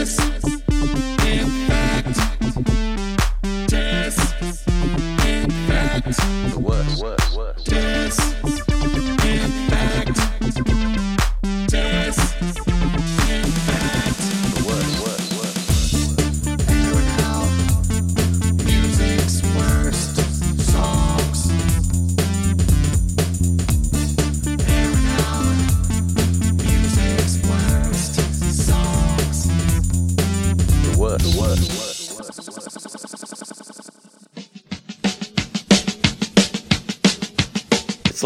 The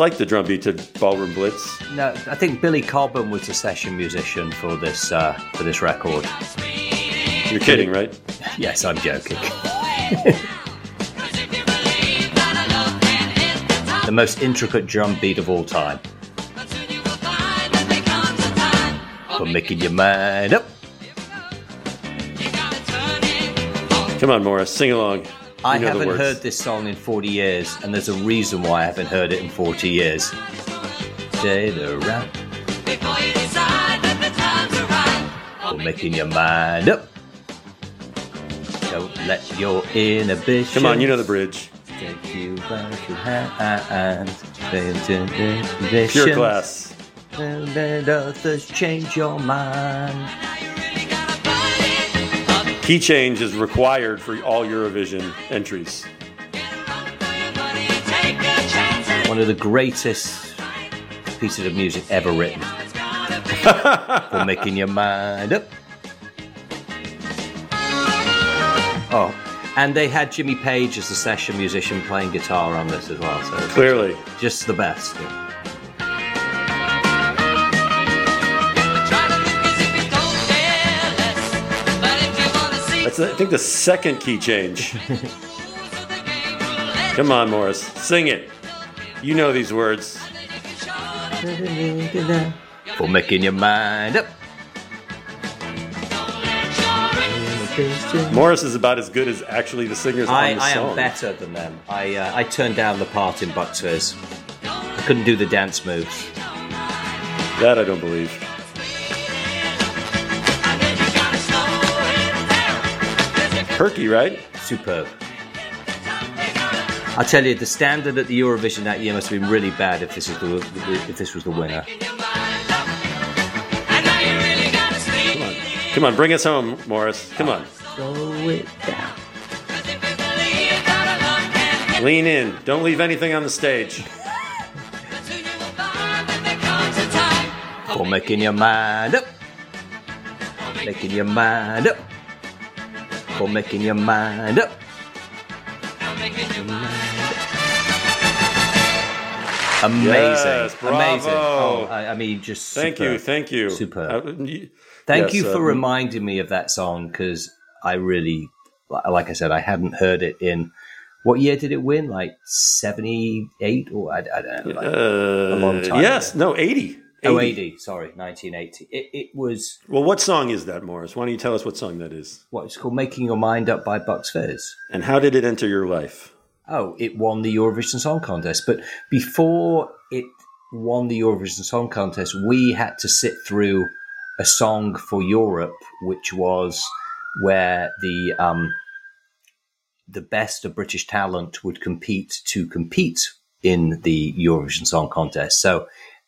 like the drum beat to Ballroom Blitz. No, I think Billy Cobham was the session musician for this uh, for this record. You're kidding, right? Yes, I'm joking. the most intricate drum beat of all time. For making your mind up. Come on, Morris, sing along. I know haven't heard this song in 40 years, and there's a reason why I haven't heard it in 40 years. Day the rap for making your mind up. Don't let your inhibition Come on, you know the bridge. take you by the hand. Pure Pure class. Let others change your mind. Key change is required for all Eurovision entries. One of the greatest pieces of music ever written. for making your mind up. Oh, and they had Jimmy Page as the session musician playing guitar on this as well. So Clearly. just the best. That's, I think, the second key change. Come on, Morris, sing it. You know these words. For making your mind up. Morris is about as good as actually the singers I, on the I song. am better than them. I uh, I turned down the part in Bucks Fizz. I couldn't do the dance moves. That I don't believe. Perky, right? Superb. I tell you, the standard at the Eurovision that year must have been really bad if this is the if this was the winner. Come on. Come on, bring us home, Morris. Come on. Slow it down. Lean in. Don't leave anything on the stage. For making your mind up. Making your mind up. For making your mind up. Amazing. Yes. Amazing. Oh, I, I mean, just Thank you. Thank you. Superb. Uh, y- Thank yes, you for uh, reminding me of that song because I really, like I said, I hadn't heard it in. What year did it win? Like seventy eight or I, I don't know. Like, Uh, long time Yes. No, 80. Oh, 80, Sorry, nineteen eighty. It, it was Well, what song is that, Morris? Why don't you tell us what song that is? what it's called, "Making Your Mind Up" by Bucks Fizz. And how did it enter your life? Oh, it won the Eurovision Song Contest. But before it won the Eurovision Song Contest, we had to sit through a song for Europe, which was where the um, the best of British talent would compete to compete in the Eurovision Song Contest. So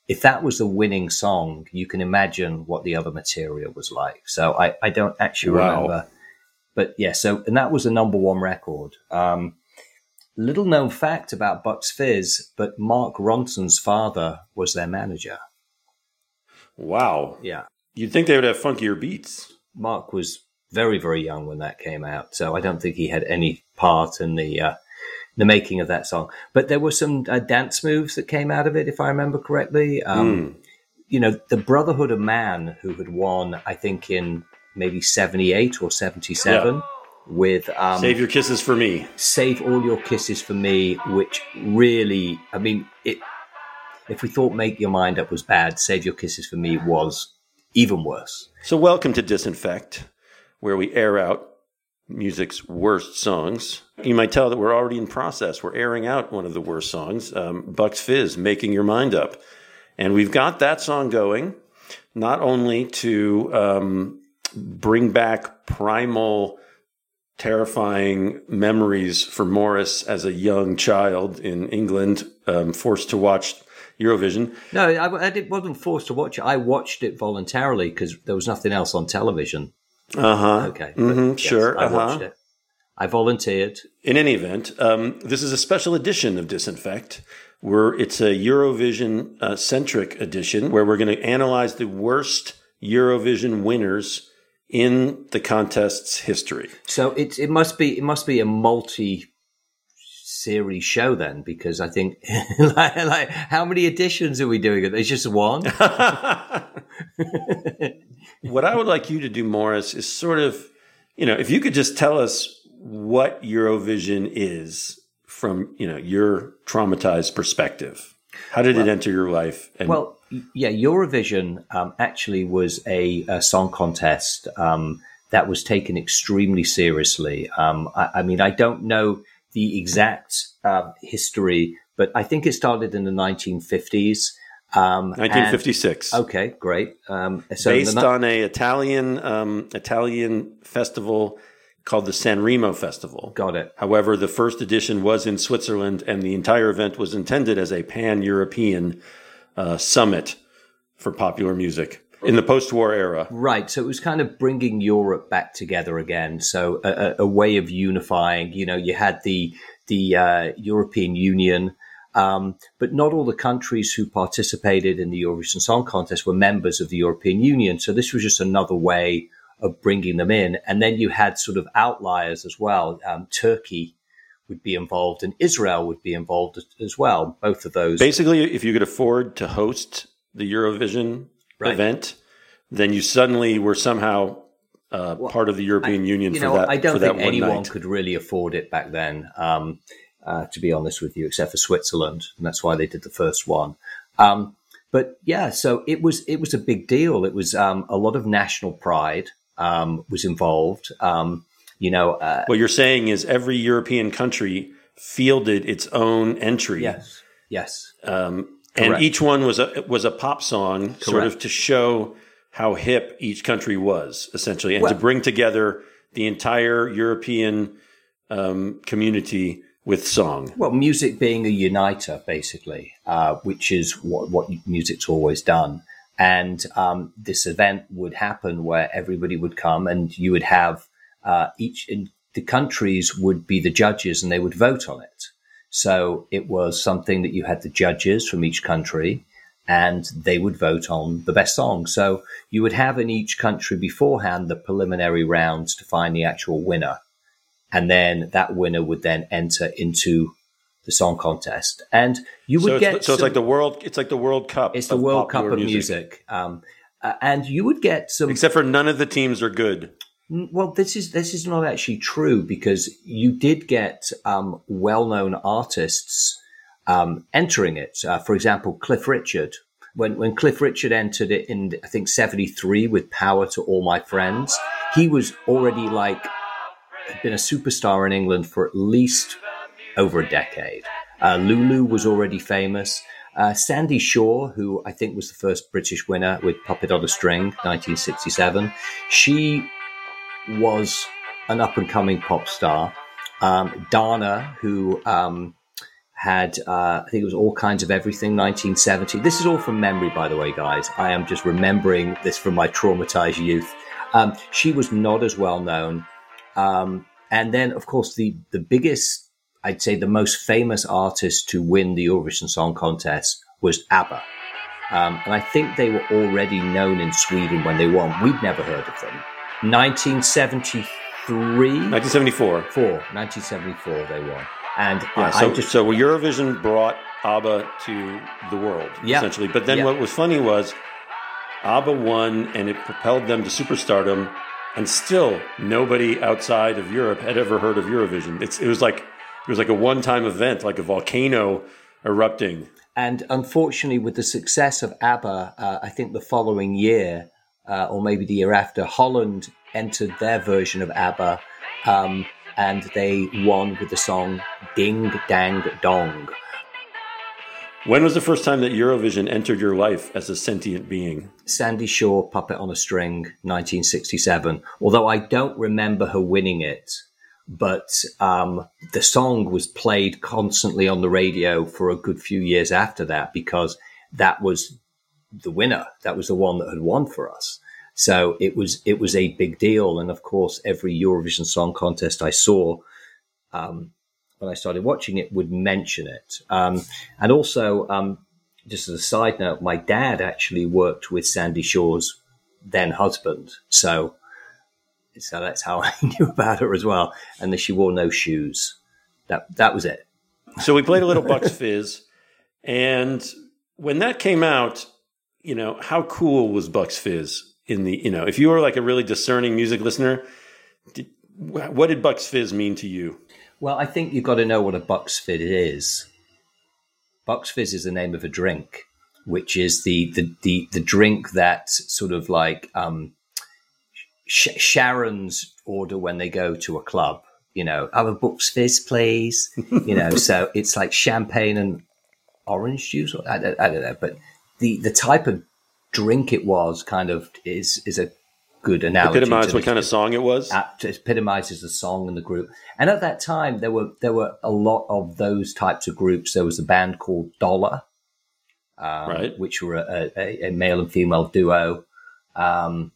if that was the winning song, you can imagine what the other material was like. So I, I don't actually Wow. remember. But yeah, so and that was the number one record. Um, little known fact about Bucks Fizz, but Mark Ronson's father was their manager. Wow. Yeah. You'd think they would have funkier beats. Mark was very, very young when that came out, so I don't think he had any part in the uh, the making of that song. But there were some uh, dance moves that came out of it, if I remember correctly. Um, You know, the Brotherhood of Man, who had won, I think, in maybe seventy eight or seventy seven, with um, Save your kisses for me. Save All Your Kisses for Me, which really, I mean, it. If we thought Make Your Mind Up was bad, Save Your Kisses for Me was even worse. So, welcome to Disinfect, where we air out music's worst songs. You might tell that we're already in process. We're airing out one of the worst songs, um, Bucks Fizz, Making Your Mind Up. And we've got that song going, not only to um, bring back primal, terrifying memories for Morris as a young child in England, um, forced to watch Eurovision. No, I, I wasn't forced to watch it. I watched it voluntarily because there was nothing else on television. Uh huh. Okay. but hmm yes, sure. I uh-huh. watched it. I volunteered. In any event, um, this is a special edition of Disinfect. Where it's a Eurovision uh, centric edition where we're going to analyze the worst Eurovision winners in the contest's history. So it it must be it must be a multi series show then because I think like, like how many editions are we doing? There's just one. what I would like you to do, Morris, is sort of, you know, if you could just tell us what Eurovision is from, you know, your traumatized perspective. How did it enter your life? And Well, yeah, Eurovision um, actually was a, a song contest um, that was taken extremely seriously. Um, I, I mean, I don't know the exact uh, history, but I think it started in the 1950s. Um, and- 1956. okay, great. Um, so based the, on a Italian um, Italian festival called the San Remo Festival. got it. However, the first edition was in Switzerland, and the entire event was intended as a pan-European uh, summit for popular music in the post-war era. Right. So it was kind of bringing Europe back together again. So a, a, a way of unifying. You know, you had the the uh, European Union, um, but not all the countries who participated in the Eurovision Song Contest were members of the European Union. So this was just another way of bringing them in. And then you had sort of outliers as well. Um, Turkey would be involved, and Israel would be involved as, well. Both of those. Basically, if you could afford to host the Eurovision Right. event, then you suddenly were somehow uh, part of the European Union you for know, that. I don't think one anyone night. could really afford it back then, um, uh, to be honest with you, except for Switzerland, and that's why they did the first one. Um, but yeah, so it was it was a big deal. It was um, a lot of national pride um, was involved. Um, you know, uh, What you're saying is every European country fielded its own entry. yes, yes, Um, and each one was a was a pop song, sort of to show how hip each country was, essentially, and to bring together the entire European um, community with song. Well, music being a uniter, basically, uh, which is what, what music's always done. And um, this event would happen where everybody would come and you would have uh, each, in, the countries would be the judges and they would vote on it. So it was something that you had the judges from each country and they would vote on the best song. So you would have in each country beforehand the preliminary rounds to find the actual winner and then that winner would then enter into the song contest, and you would So, get it's, so it's like the world. It's like the World Cup. it's the World Cup of music, Um, uh, and you would get some. Except for none of the teams are good. well, this is this is not actually true because you did get um, well-known artists um, entering it. Uh, for example, Cliff Richard. When when Cliff Richard entered it in I think '73 with "Power to All My Friends," he was already like been a superstar in England for at least over a decade. Uh, Lulu was already famous. Uh, Sandie Shaw, who I think was the first British winner with Puppet on a String, 1967, she was an up and coming pop star. Um, Dana, who um, had, uh, I think it was All Kinds of Everything, 1970. This is all from memory, by the way, guys. I am just remembering this from my traumatized youth. Um, she was not as well known. Um, and then, of course, the, the biggest, I'd say the most famous artist to win the Eurovision Song Contest was ABBA. Um, and I think they were already known in Sweden when they won. We'd never heard of them. 1973? 1974. Four, 1974 they won. And Yeah, so, just, so Eurovision brought ABBA to the world, Yeah. essentially. But then Yeah. what was funny was ABBA won and it propelled them to superstardom, and still nobody outside of Europe had ever heard of Eurovision. It's, it was like it was like a one-time event, like a volcano erupting. And unfortunately, with the success of ABBA, uh, I think the following year, uh, or maybe the year after, Holland entered their version of ABBA, um, and they won with the song "Ding Dang Dong." When was the first time that Eurovision entered your life as a sentient being? Sandie Shaw, Puppet on a String, 1967. Although I don't remember her winning it, but um, the song was played constantly on the radio for a good few years after that because that was the winner. That was the one that had won for us. So it was it was a big deal, and of course, every Eurovision Song Contest I saw um, when I started watching it would mention it. Um, and also, um, just as a side note, my dad actually worked with Sandie Shaw's then husband, so so that's how I knew about her as well. And that she wore no shoes. That that was it. So we played a little Bucks Fizz, and when that came out, you know, how cool was Bucks Fizz in the, you know, if you were like a really discerning music listener, did, what did Bucks Fizz mean to you? Well, I think you've got to know what a Bucks Fizz is. Bucks Fizz is the name of a drink, which is the the the, the drink that sort of like um, Sh- Sharon's order when they go to a club. You know, have a Bucks Fizz, please. You know, so it's like champagne and orange juice. Or, I, don't, I don't know, but the the type of drink it was kind of is is a good analogy. Epitomize to what kind of song it was? apt- epitomizes the song and the group. And at that time, there were there were a lot of those types of groups. There was a band called Dollar, um, Right. which were a, a, a male and female duo. Um,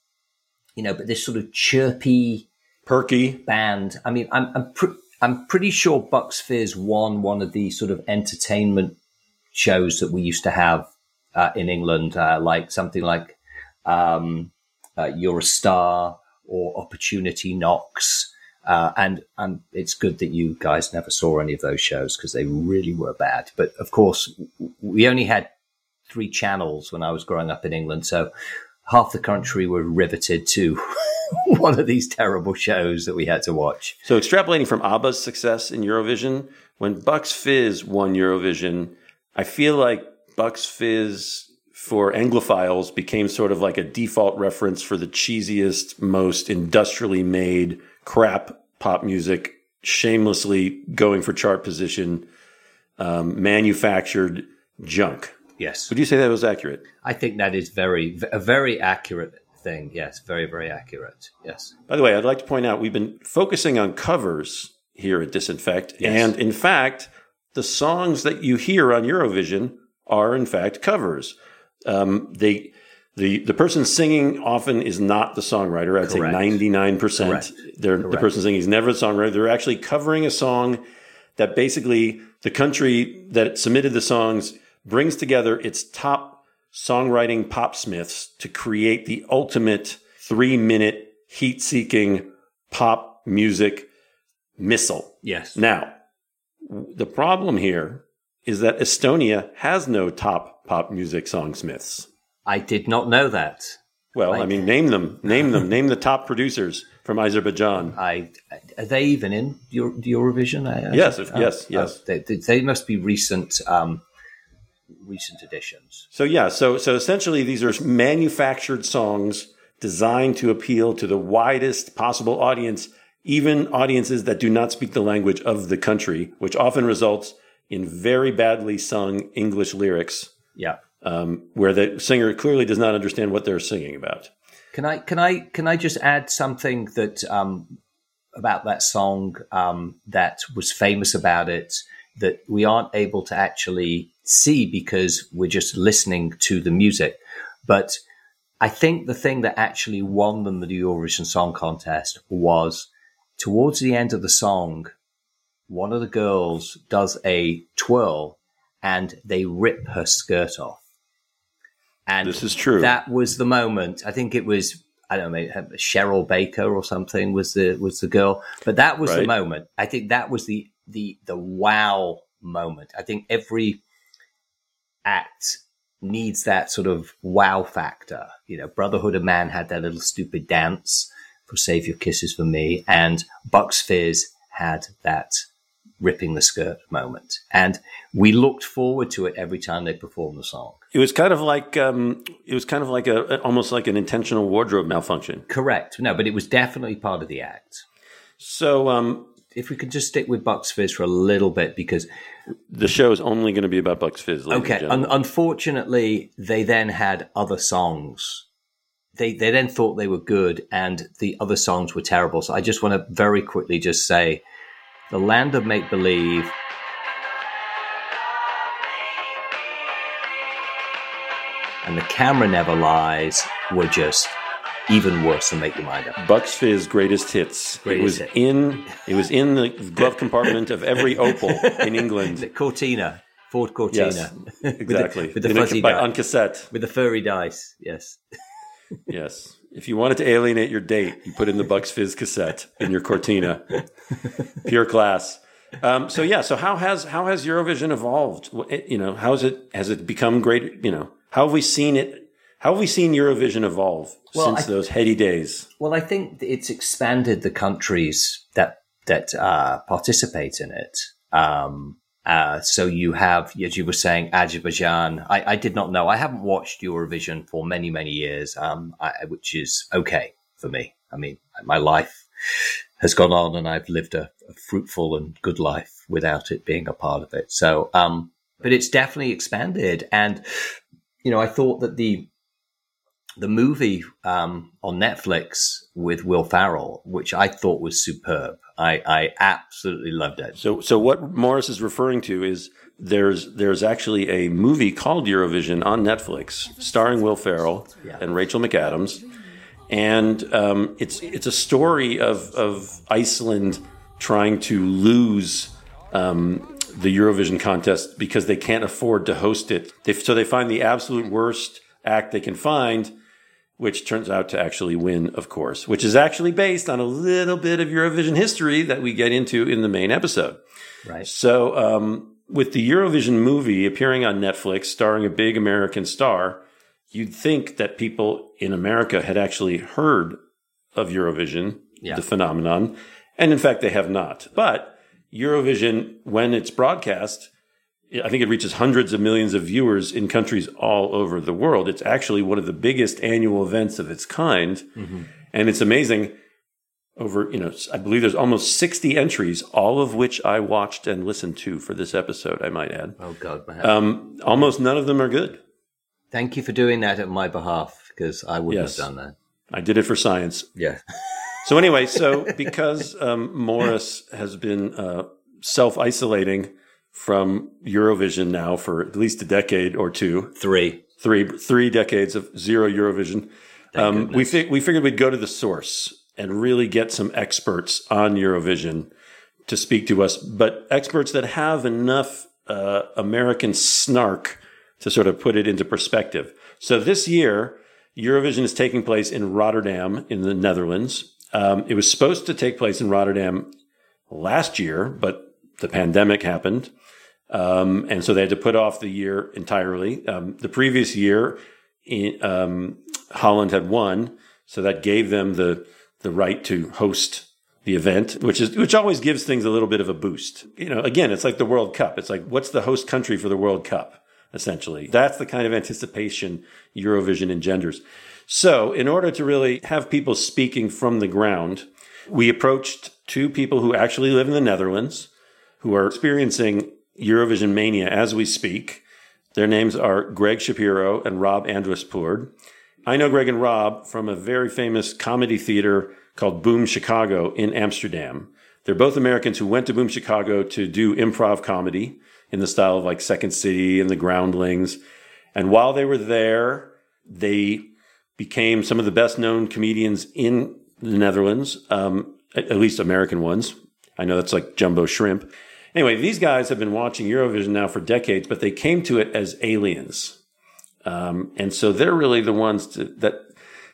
you know, but this sort of chirpy Perky. band. I mean, I'm I'm, pr- I'm pretty sure Bucks Fizz won one of the sort of entertainment shows that we used to have uh, in England, uh, like something like um, uh, You're a Star or Opportunity Knocks. Uh, and and it's good that you guys never saw any of those shows because they really were bad. But of course, we only had three channels when I was growing up in England, so half the country were riveted to one of these terrible shows that we had to watch. So extrapolating from ABBA's success in Eurovision, when Bucks Fizz won Eurovision, I feel like Bucks Fizz for Anglophiles became sort of like a default reference for the cheesiest, most industrially made crap pop music, shamelessly going for chart position, um, manufactured junk. Yes, Would you say that was accurate? I think that is very a very accurate thing. Yes, very very accurate. Yes, By the way, I'd like to point out we've been focusing on covers here at Disinfect. Yes. And in fact, the songs that you hear on Eurovision are in fact covers. Um, they, the, the person singing often is not the songwriter. I'd Correct. say 99%. They're, the person singing is never the songwriter. They're actually covering a song that basically the country that submitted the songs brings together its top songwriting popsmiths to create the ultimate three minute heat seeking pop music missile. yes. Now, the problem here is that Estonia has no top pop music songsmiths. I did not know that. Well, I Right. mean, name them, name them, name the top producers from Azerbaijan. I are they even in Euro- Eurovision? I- I- Yes, if- oh, yes, oh, yes. they, they- they must be recent um, recent additions. So yeah, so so essentially these are manufactured songs designed to appeal to the widest possible audience, even audiences that do not speak the language of the country, which often results in very badly sung English lyrics, Yeah. um, where the singer clearly does not understand what they're singing about. Can I can I can I just add something that um, about that song um, that was famous about it that we aren't able to actually see because we're just listening to the music, but I think the thing that actually won them the Eurovision Song Contest was towards the end of the song, one of the girls does a twirl and they rip her skirt off. And This is true. that was the moment. I think it was I don't know maybe uh, Cheryl Baker or something was the was the girl, but that was the moment. I think that was the the the wow moment. I think every act needs that sort of wow factor. You know, Brotherhood of Man had that little stupid dance for Save Your Kisses for Me, and Bucks Fizz had that ripping the skirt moment. And we looked forward to it every time they performed the song. It was kind of like um, it was kind of like a almost like an intentional wardrobe malfunction. Correct. No, but it was definitely part of the act. So um, if we could just stick with Bucks Fizz for a little bit because The show is only going to be about Bucks Fizz. okay, un- unfortunately, they then had other songs. They they then thought they were good, and the other songs were terrible. So I just want to very quickly just say, "The Land of Make Believe." And the camera never lies were just even worse than Make Your Mind Up. Bucks Fizz greatest hits. it was hit. in it was in the glove compartment of every Opel in England. Cortina, Ford Cortina. Yes, With the- exactly. with the, In a- fuzzy by, on cassette with the furry dice. Yes. Yes. If you wanted to alienate your date, you put in the Bucks Fizz cassette in your Cortina. Pure class. Um, so yeah. So how has how has Eurovision evolved? It- You know, how has it has it become great? You know, how have we seen it? How have we seen Eurovision evolve Well, since I- those heady days? Well, I think it's expanded the countries that that uh, participate in it. Um, uh, so you have, as you were saying, Azerbaijan. I, I did not know. I haven't watched Eurovision for many, many years, um, I, which is okay for me. I mean, my life has gone on, and I've lived a, a fruitful and good life without it being a part of it. So, um, but it's definitely expanded, and you know, I thought that the the movie um, on Netflix with Will Ferrell, which I thought was superb. I, I absolutely loved it. So, so what Morris is referring to is there's there's actually a movie called Eurovision on Netflix, starring Will Ferrell Yeah. and Rachel McAdams, and um, it's it's a story of of Iceland trying to lose um, the Eurovision contest because they can't afford to host it. They, so they find the absolute worst act they can find, which turns out to actually win, of course, which is actually based on a little bit of Eurovision history that we get into in the main episode. Right. So, um, with the Eurovision movie appearing on Netflix, starring a big American star, you'd think that people in America had actually heard of Eurovision, Yeah. the phenomenon, and in fact, they have not. But Eurovision, when it's broadcast, I think it reaches hundreds of millions of viewers in countries all over the world. It's actually one of the biggest annual events of its kind. And it's amazing. Over, you know, I believe there's almost 60 entries, all of which I watched and listened to for this episode, I might add. Oh God. Um, almost none of them are good. Thank you for doing that on my behalf because I wouldn't Yes. have done that. I did it for science. Yeah. So anyway, so because um, Morris has been uh, self isolating from Eurovision now for at least a decade or two, Three. three three decades of zero Eurovision. Um, we fi- we figured we'd go to the source and really get some experts on Eurovision to speak to us, but experts that have enough uh, American snark to sort of put it into perspective. So this year, Eurovision is taking place in Rotterdam in the Netherlands. Um, it was supposed to take place in Rotterdam last year, but the pandemic happened. Um, and so they had to put off the year entirely. Um, the previous year, in, um, Holland had won, so that gave them the the right to host the event, which is which always gives things a little bit of a boost. You know, again, it's like the World Cup. It's like what's the host country for the World Cup? Essentially, that's the kind of anticipation Eurovision engenders. So, in order to really have people speaking from the ground, we approached two people who actually live in the Netherlands, who are experiencing Eurovision mania as we speak. Their names are Greg Shapiro and Rob Andruspoord. I know Greg and Rob from a very famous comedy theater called Boom Chicago in Amsterdam. They're both Americans who went to Boom Chicago to do improv comedy in the style of like Second City and the Groundlings. And while they were there, they became some of the best known comedians in the Netherlands, um, at least American ones. I know that's like Jumbo Shrimp. Anyway, these guys have been watching Eurovision now for decades, but they came to it as aliens. Um, and so they're really the ones to, that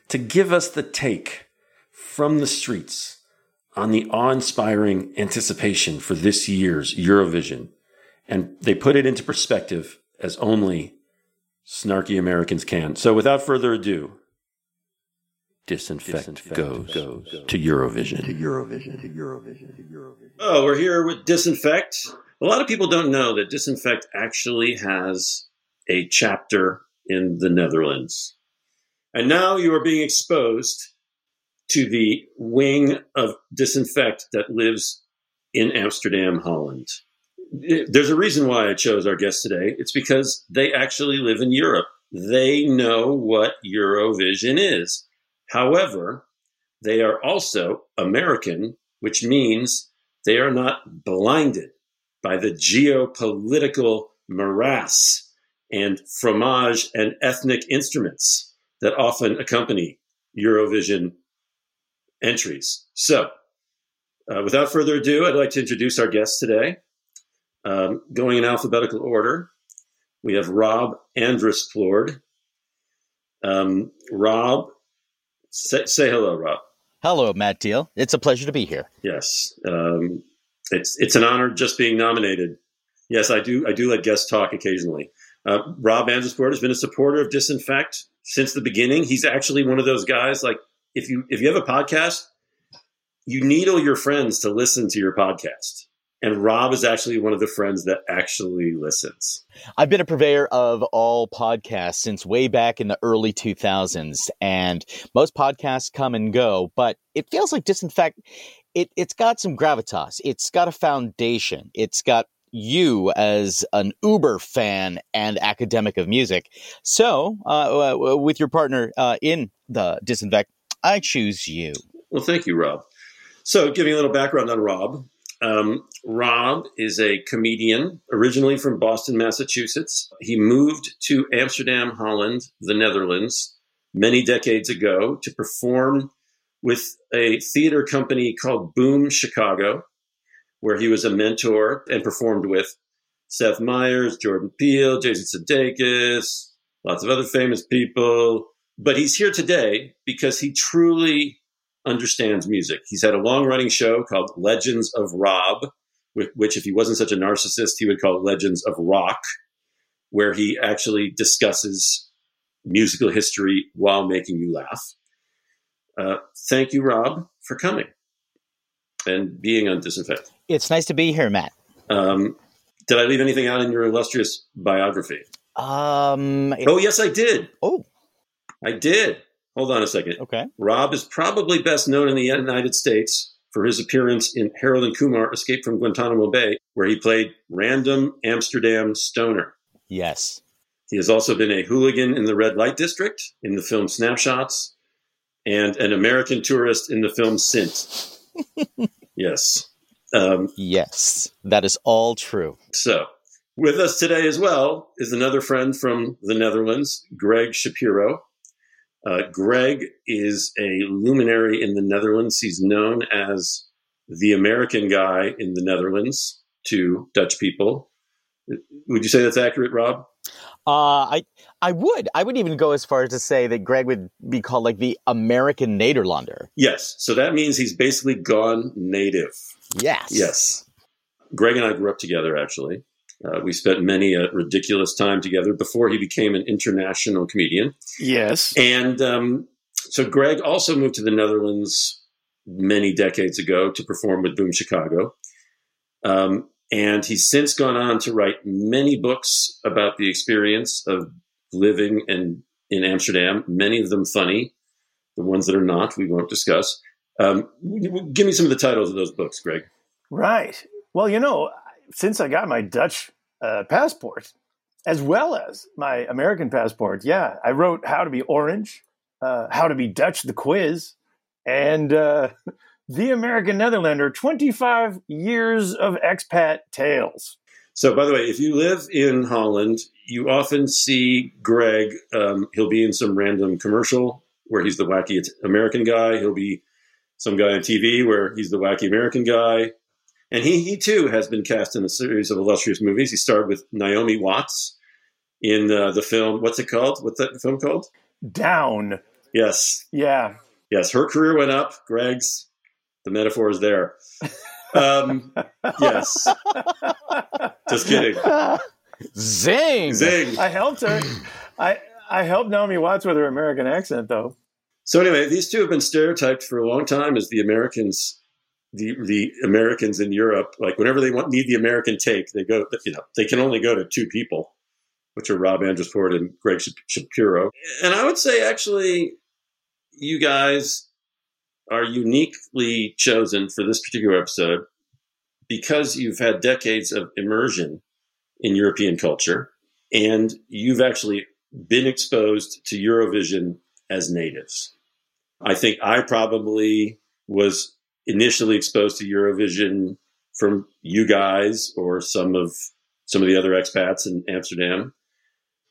to give us the take from the streets on the awe-inspiring anticipation for this year's Eurovision. And they put it into perspective as only snarky Americans can. So without further ado, Disinfect, goes, to Eurovision. Eurovision, to Eurovision, to Eurovision. Oh, we're here with Disinfect. A lot of people don't know that Disinfect actually has a chapter in the Netherlands. And now you are being exposed to the wing of Disinfect that lives in Amsterdam, Holland. There's a reason why I chose our guest today. It's because they actually live in Europe. They know what Eurovision is. However, they are also American, which means they are not blinded by the geopolitical morass and fromage and ethnic instruments that often accompany Eurovision entries. So, uh, without further ado, I'd like to introduce our guests today. Um, going in alphabetical order, we have Rob Andrusplord. Um, Rob, say, say, hello, Rob. Hello, Matt Deal. It's a pleasure to be here. Yes, um, it's it's an honor just being nominated. Yes, I do. I do let guests talk occasionally. Uh, Rob Andrusplord has been a supporter of Disinfect since the beginning. He's actually one of those guys. Like if you if you have a podcast, you needle your friends to listen to your podcast. And Rob is actually one of the friends that actually listens. I've been a purveyor of all podcasts since way back in the early 2000s, and most podcasts come and go, but it feels like Disinfect, it, it's got some gravitas. It's got a foundation. It's got you as an Uber fan and academic of music. So, uh, uh with your partner uh, in the Disinfect, I choose you. Well, thank you, Rob. So, giving a little background on Rob. Um, Rob is a comedian originally from Boston, Massachusetts. He moved to Amsterdam, Holland, the Netherlands, many decades ago to perform with a theater company called Boom Chicago, where he was a mentor and performed with Seth Meyers, Jordan Peele, Jason Sudeikis, lots of other famous people. But he's here today because he truly understands music. He's had a long running show called Legends of Rob, which, if he wasn't such a narcissist, he would call Legends of Rock, where he actually discusses musical history while making you laugh. Uh, thank you, Rob, for coming and being on Disinfect. It's nice to be here, Matt. Um, did I leave anything out in your illustrious biography? Um, it, oh, yes, I did. Oh, I did. Hold on a second. Okay. Rob is probably best known in the United States for his appearance in Harold and Kumar Escape from Guantanamo Bay, where he played random Amsterdam stoner. Yes. He has also been a hooligan in the red light district in the film Snapshots and an American tourist in the film Sint. yes. Um, yes, that is all true. So, with us today as well is another friend from the Netherlands, Greg Shapiro. Uh, Greg is a luminary in the Netherlands. He's known as the American guy in the Netherlands to Dutch people. Would you say that's accurate, Rob? Uh, I I would I would even go as far as to say that Greg would be called like the American Nederlander. Yes, so that means he's basically gone native. Yes, yes. Greg and I grew up together. Actually, uh, we spent many a ridiculous time together before he became an international comedian. Yes, and um, so Greg also moved to the Netherlands many decades ago to perform with Boom Chicago. Um, and he's since gone on to write many books about the experience of living in, in Amsterdam, many of them funny. The ones that are not, we won't discuss. Um, give me some of the titles of those books, Greg. Right. Well, you know, since I got my Dutch uh, passport, as well as my American passport, yeah, I wrote How to Be Orange, uh, How to Be Dutch, the quiz, and uh, The American Netherlander 25 Years of Expat Tales. So, by the way, if you live in Holland, you often see Greg. Um, he'll be in some random commercial where he's the wacky American guy. He'll be some guy on TV where he's the wacky American guy. And he, he too has been cast in a series of illustrious movies. He starred with Naomi Watts in uh, the film. What's it called? What's that film called? Down. Yes. Yeah. Yes. Her career went up. Greg's. The metaphor is there. Um, yes. Just kidding. Zing. Zing. I helped her. I I helped Naomi Watts with her American accent, though. So anyway, these two have been stereotyped for a long time as the Americans, the the Americans in Europe. Like whenever they want need the American take, they go. You know, they can only go to two people, which are Rob Andrusplord and Greg Shapiro. And I would say, actually, you guys are uniquely chosen for this particular episode because you've had decades of immersion in European culture and you've actually been exposed to Eurovision as natives. I think I probably was initially exposed to Eurovision from you guys or some of some of the other expats in Amsterdam.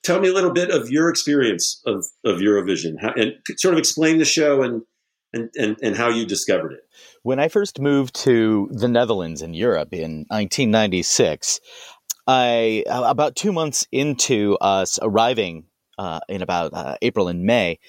Tell me a little bit of your experience of, of Eurovision how, and sort of explain the show and, and, and, and how you discovered it. When I first moved to the Netherlands in Europe in 1996, I about two months into us arriving uh, in about uh, April and May,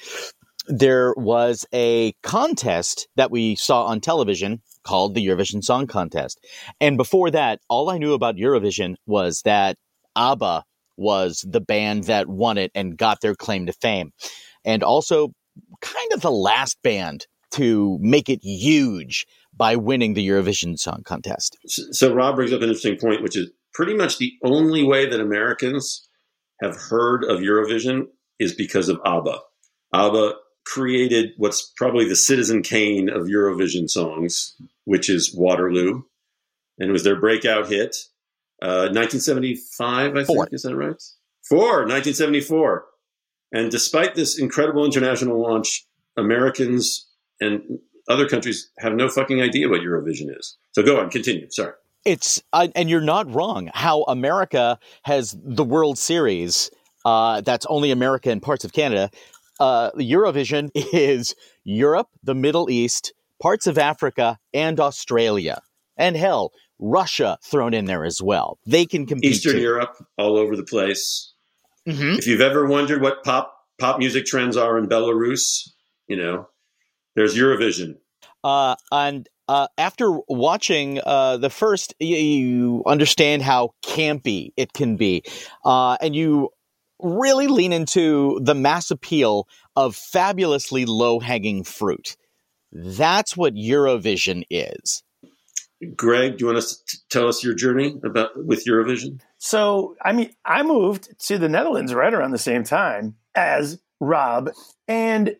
there was a contest that we saw on television called the Eurovision Song Contest. And before that, all I knew about Eurovision was that ABBA was the band that won it and got their claim to fame. And also, kind of the last band to make it huge by winning the Eurovision Song Contest. So, Rob brings up an interesting point, which is pretty much the only way that Americans have heard of Eurovision is because of ABBA. ABBA created what's probably the Citizen Kane of Eurovision songs, which is Waterloo, and it was their breakout hit. Uh, 1975, I Four. think, is that right? Four, 1974. And despite this incredible international launch, Americans and other countries have no fucking idea what Eurovision is. So go on, continue. Sorry. It's uh, and you're not wrong. How America has the World Series. Uh, that's only America and parts of Canada. Uh, Eurovision is Europe, the Middle East, parts of Africa, and Australia, and hell, Russia thrown in there as well. They can compete. Eastern too. Europe, all over the place. Mhm. If you've ever wondered what pop pop music trends are in Belarus, you know, there's Eurovision. Uh, and uh, after watching uh, the first, you, you understand how campy it can be, uh, and you really lean into the mass appeal of fabulously low hanging fruit. That's what Eurovision is. Greg, do you want to t- tell us your journey about with Eurovision? So, I mean, I moved to the Netherlands right around the same time as Rob, and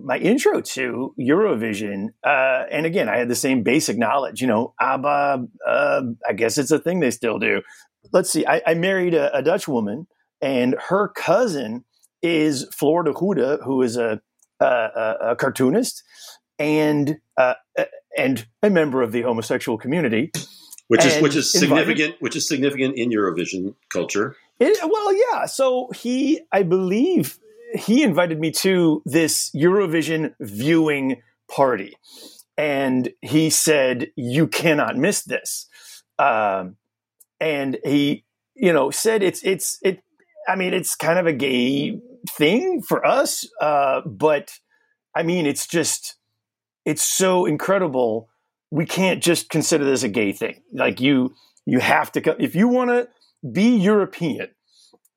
my intro to Eurovision, uh, and again, I had the same basic knowledge. You know, ABBA. Uh, I guess it's a thing they still do. Let's see. I, I married a, a Dutch woman, and her cousin is Florida Huda, who is a, a, a, cartoonist and uh, and a member of the homosexual community. Which is which is invited- significant. Which is significant in Eurovision culture. It, well, yeah. So he, I believe, he invited me to this Eurovision viewing party, and he said, "You cannot miss this." Um, and he, you know, said it's it's it. I mean, it's kind of a gay thing for us, uh, but I mean, it's just it's so incredible. We can't just consider this a gay thing. Like you, you have to come if you want to be European,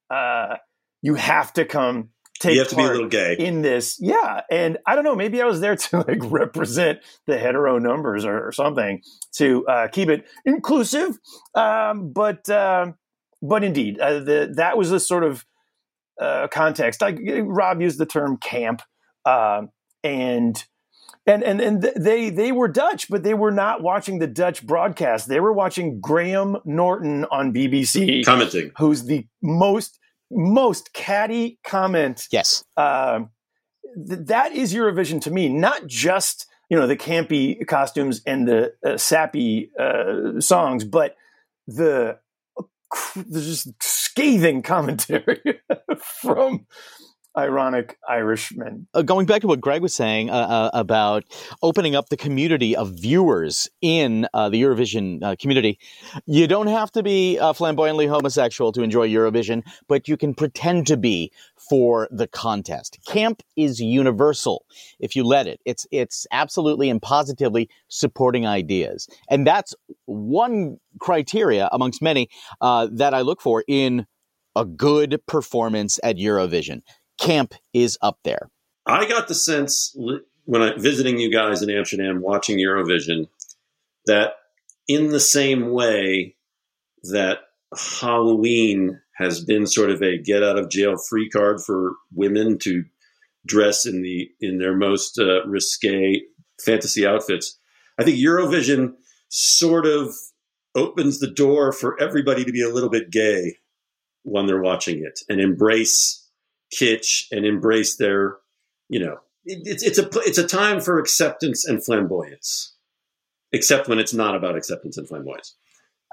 uh, you have to come take you have to be a little gay. in this. Yeah. And I don't know, maybe I was there to like represent the hetero numbers or, or something to uh, keep it inclusive. Um, but, um, but indeed, uh, the, that was the sort of uh, context. Like Rob used the term camp, um, and and and and th- they they were Dutch, but they were not watching the Dutch broadcast. They were watching Graham Norton on BBC, Commenting. who's the most most catty comment Yes. um, th- that is Eurovision to me, not just you know the campy costumes and the uh, sappy uh, songs, but the, cr- the just scathing commentary from ironic Irishman. uh, going back to what Greg was saying uh, uh, about opening up the community of viewers in uh, the Eurovision uh, community, you don't have to be uh, flamboyantly homosexual to enjoy Eurovision, but you can pretend to be for the contest. Camp is universal if you let it. It's it's absolutely and positively supporting ideas, and that's one criteria amongst many that I look for in a good performance at Eurovision. Camp is up there. I got the sense when I visiting you guys in Amsterdam, watching Eurovision, that in the same way that Halloween has been sort of a get out of jail free card for women to dress in the in their most uh, risque fantasy outfits. I think Eurovision sort of opens the door for everybody to be a little bit gay when they're watching it and embrace kitsch and embrace their, you know, it, it's it's a it's a time for acceptance and flamboyance, except when it's not about acceptance and flamboyance.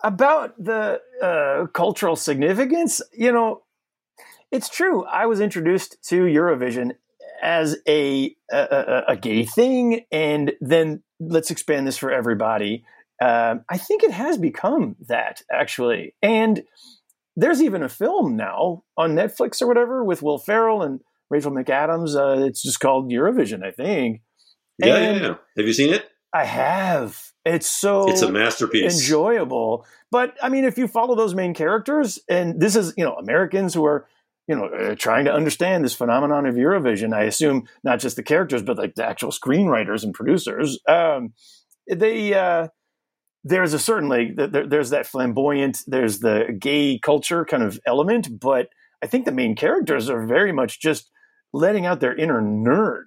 About the uh, cultural significance, you know, it's true. I was introduced to Eurovision as a, a, a gay thing, and then let's expand this for everybody. Um, I think it has become that actually, and there's even a film now on Netflix or whatever with Will Ferrell and Rachel McAdams. Uh, it's just called Eurovision, I think. Yeah, And yeah, yeah. Have you seen it? I have. It's so It's a masterpiece. enjoyable. But I mean, if you follow those main characters, and this is you know Americans who are you know uh, trying to understand this phenomenon of Eurovision, I assume not just the characters, but like the actual screenwriters and producers. Um, they uh, there's a certain like there, there's that flamboyant, there's the gay culture kind of element, but I think the main characters are very much just letting out their inner nerd.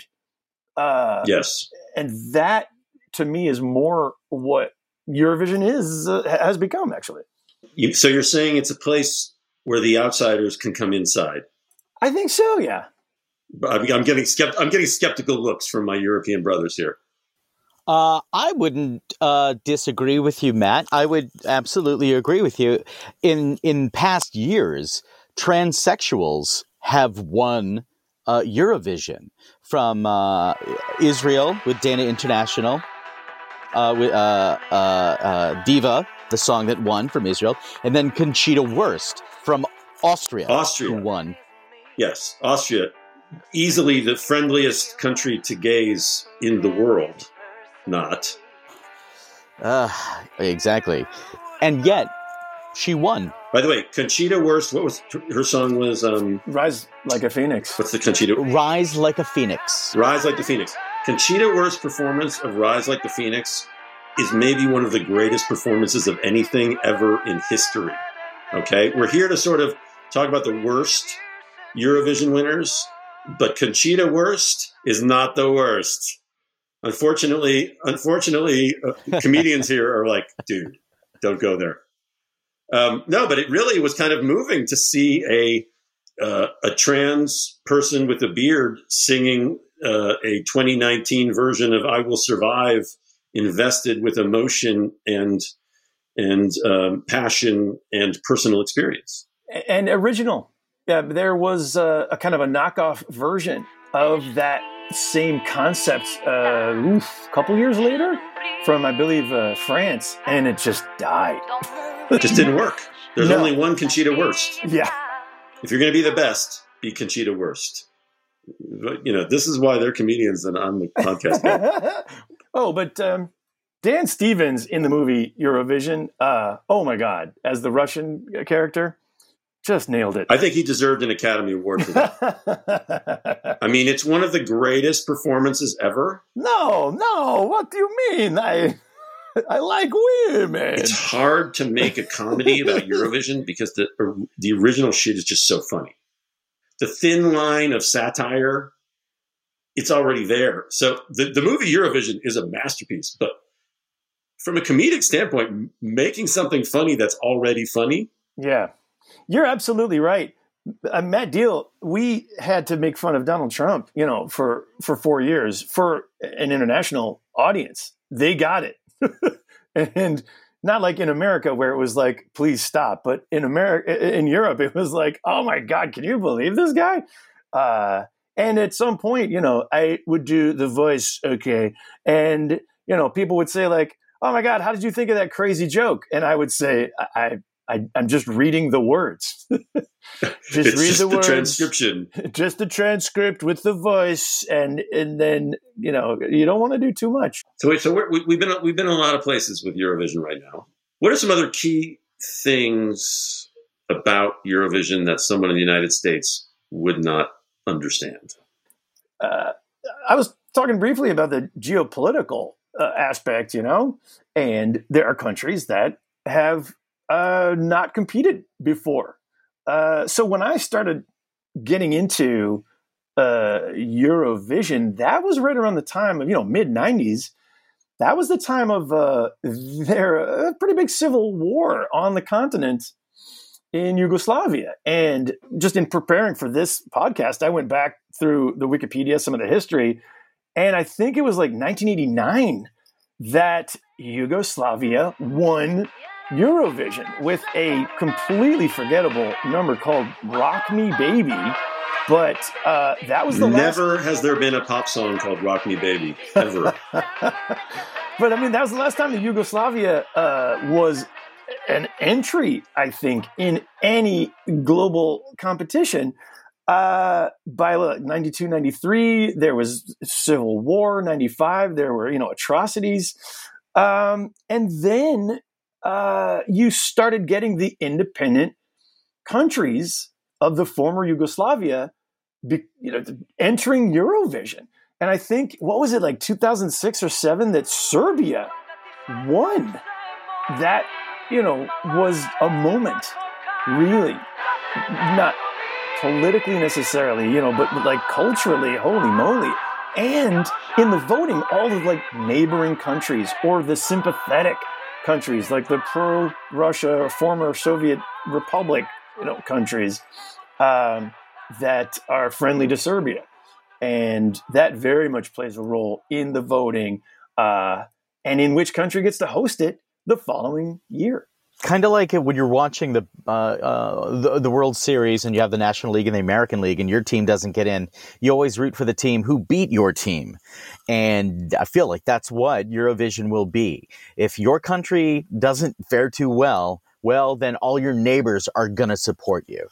Uh, Yes. and that to me is more what Eurovision is uh, has become actually. You, so you're saying it's a place where the outsiders can come inside. I think so. Yeah. I'm, I'm getting skept- I'm getting skeptical looks from my European brothers here. Uh, I wouldn't uh, disagree with you, Matt. I would absolutely agree with you. In in past years, transsexuals have won uh, Eurovision from uh, Israel with Dana International, uh, with uh, uh, uh, Diva, the song that won from Israel, and then Conchita Wurst from Austria, Austria. won. Yes, Austria, easily the friendliest country to gays in the world. Not. Uh, exactly, and yet she won. By the way, Conchita Wurst, what was her song? Was um, Rise like a phoenix. what's the Conchita? Rise like a phoenix. Rise Like the Phoenix. Conchita Wurst's performance of Rise Like the Phoenix is maybe one of the greatest performances of anything ever in history. Okay, we're here to sort of talk about the worst Eurovision winners, but Conchita Wurst is not the worst. Unfortunately, unfortunately, uh, comedians here are like, dude, don't go there. Um, no, but it really was kind of moving to see a uh, a trans person with a beard singing uh, a 2019 version of "I Will Survive," invested with emotion and and um, passion and personal experience. and original. Yeah, there was a, a kind of a knockoff version of that same concept uh, oof, a couple years later from, I believe, uh, France, and it just died. It just didn't work. There's No. only one Conchita Wurst. Yeah. If you're going to be the best, be Conchita Wurst. But, You know, this is why they're comedians and I'm the podcast oh, but um, Dan Stevens in the movie Eurovision, uh, oh my God, as the Russian character, just nailed it. I think he deserved an Academy Award for that. I mean, it's one of the greatest performances ever. no, no, what do you mean? I, I like women. It's hard to make a comedy about Eurovision because the the original shit is just so funny. The thin line of satire, it's already there. So the, the movie Eurovision is a masterpiece, but from a comedic standpoint, making something funny that's already funny, Yeah, you're absolutely right. Uh, Matt Deal, we had to make fun of Donald Trump, you know, for for four years for an international audience. They got it, and not like in America where it was like, "Please stop," but in America, in Europe, it was like, "Oh my God, can you believe this guy?" Uh, and at some point, you know, I would do the voice, okay, and you know, people would say like, "Oh my God, how did you think of that crazy joke?" And I would say, "I." I I'm just reading the words. just it's read just the the, words. transcription. Just the transcript with the voice, and and then you know you don't want to do too much. So, wait, so we're, we, we've been we've been in a lot of places with Eurovision right now. What are some other key things about Eurovision that someone in the United States would not understand? Uh, I was talking briefly about the geopolitical uh, aspect, you know, and there are countries that have uh, not competed before. Uh, so when I started getting into uh, Eurovision, that was right around the time of you know mid '90s. that was the time of uh, their uh, pretty big civil war on the continent in Yugoslavia. And just in preparing for this podcast, I went back through the Wikipedia, some of the history, and I think it was like 1989 that Yugoslavia won Eurovision with a completely forgettable number called Rock Me Baby. But uh, that was the Never last... has there been a pop song called Rock Me Baby, ever. but I mean, that was the last time that Yugoslavia uh, was an entry, I think, in any global competition. Uh, by 92, 93, there was civil war. 95, there were, you know, atrocities. Um, and then uh, you started getting the independent countries of the former Yugoslavia, be, you know, entering Eurovision. And I think what was it like 2006 or seven that Serbia won? That you know was a moment, really, not politically necessarily, you know, but, but like culturally. Holy moly! And in the voting, all the like neighboring countries or the sympathetic countries, like the pro-Russia former Soviet Republic, you know, countries um, that are friendly to Serbia, and that very much plays a role in the voting uh, and in which country gets to host it the following year kind of like when you're watching the, uh, uh, the, the World Series and you have the National League and the American League, and your team doesn't get in. You always root for the team who beat your team, and I feel like that's what Eurovision will be. If your country doesn't fare too well, well, then all your neighbors are gonna support you.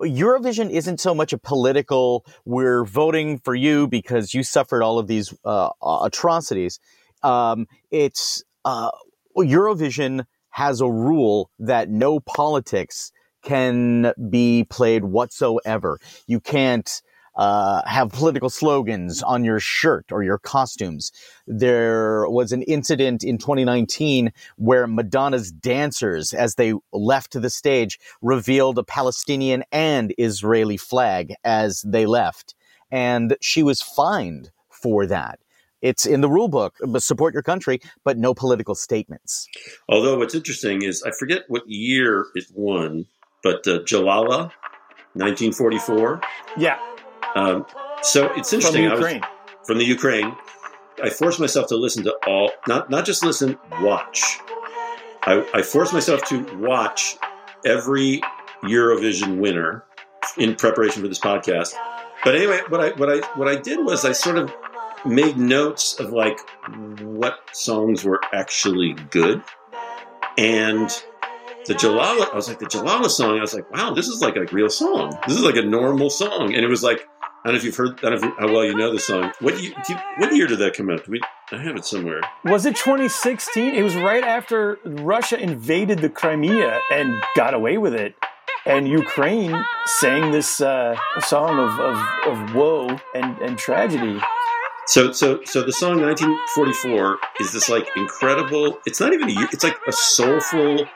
Eurovision isn't so much a political, we're voting for you because you suffered all of these uh, atrocities. Um, it's uh, Eurovision has a rule that no politics can be played whatsoever. You can't uh, have political slogans on your shirt or your costumes. There was an incident in 2019 where Madonna's dancers, as they left the stage, revealed a Palestinian and Israeli flag as they left. And she was fined for that. It's in the rule book. Support your country, but no political statements. Although what's interesting is I forget what year it won, but uh, Jamala, 1944. Yeah. Um, so it's interesting. From Ukraine. Was, from the Ukraine. I forced myself to listen to all, not not just listen, watch. I, I forced myself to watch every Eurovision winner in preparation for this podcast. But anyway, what I what I what I did was I sort of made notes of like what songs were actually good. And the Jamala, I was like, the Jamala song, I was like, wow, this is like a real song. This is like a normal song. And it was like, I don't know if you've heard, I don't know how well you know the song. What, you, what year did that come out? We, I have it somewhere. Was it 2016? It was right after Russia invaded the Crimea and got away with it. And Ukraine sang this uh, song of, of, of woe and, and tragedy. So, so, so the song 1944 is this like incredible. It's not even a. It's like a soulful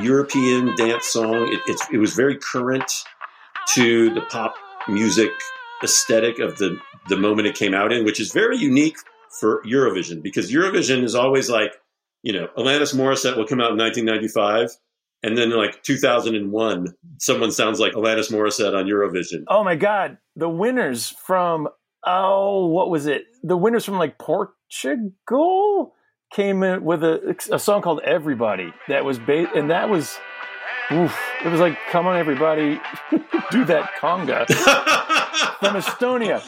European dance song. It, it's it was very current to the pop music aesthetic of the the moment it came out in, which is very unique for Eurovision because Eurovision is always like, you know, Alanis Morissette will come out in 1995. And then, like 2001, someone sounds like Alanis Morissette on Eurovision. Oh my God. The winners from oh, what was it? The winners from like Portugal came in with a, a song called Everybody that was based, and that was, oof, it was like, come on, everybody, do that conga from Estonia.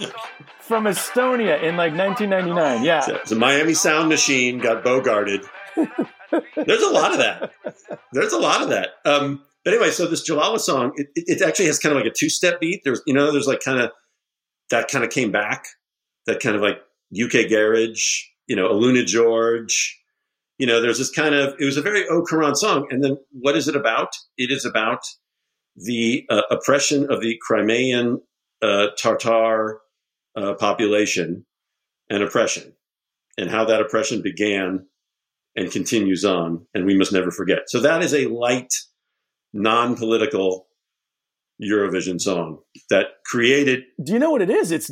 From Estonia in like 1999. Yeah. The Miami Sound Machine got bogarted. There's a lot of that. There's a lot of that. Um, but anyway, so this Jamala song, it, it actually has kind of like a two step beat. There's, you know, there's like kind of that kind of came back. That kind of like UK garage, you know, Aluna George. You know, there's this kind of it was a very O Karan song. And then what is it about? It is about the uh, oppression of the Crimean uh, Tartar uh, population and oppression, and how that oppression began and continues on, and we must never forget. So that is a light, non-political Eurovision song that created. Do you know what it is? It's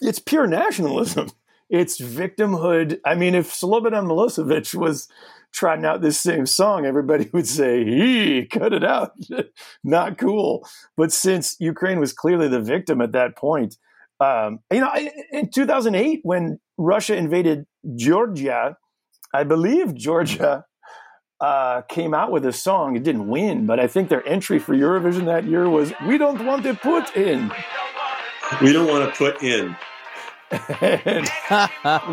it's pure nationalism. it's victimhood. I mean, if Slobodan Milosevic was trotting out this same song, everybody would say, "He cut it out, not cool." But since Ukraine was clearly the victim at that point, um, you know, in 2008 when Russia invaded Georgia, I believe Georgia uh, came out with a song. It didn't win, but I think their entry for Eurovision that year was "We don't want to put in." We don't want to put in.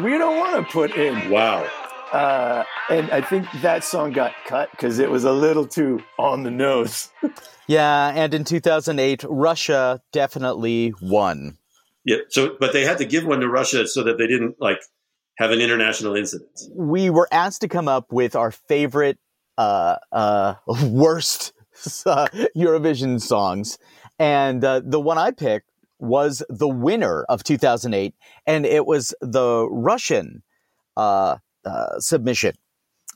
we don't want to put in. Wow. Uh, and I think that song got cut because it was a little too on the nose. yeah, and in 2008, Russia definitely won. Yeah. So, but they had to give one to Russia so that they didn't like have an international incident. We were asked to come up with our favorite, uh, uh, worst uh, Eurovision songs, and uh, the one I picked was the winner of 2008, and it was the Russian uh, uh, submission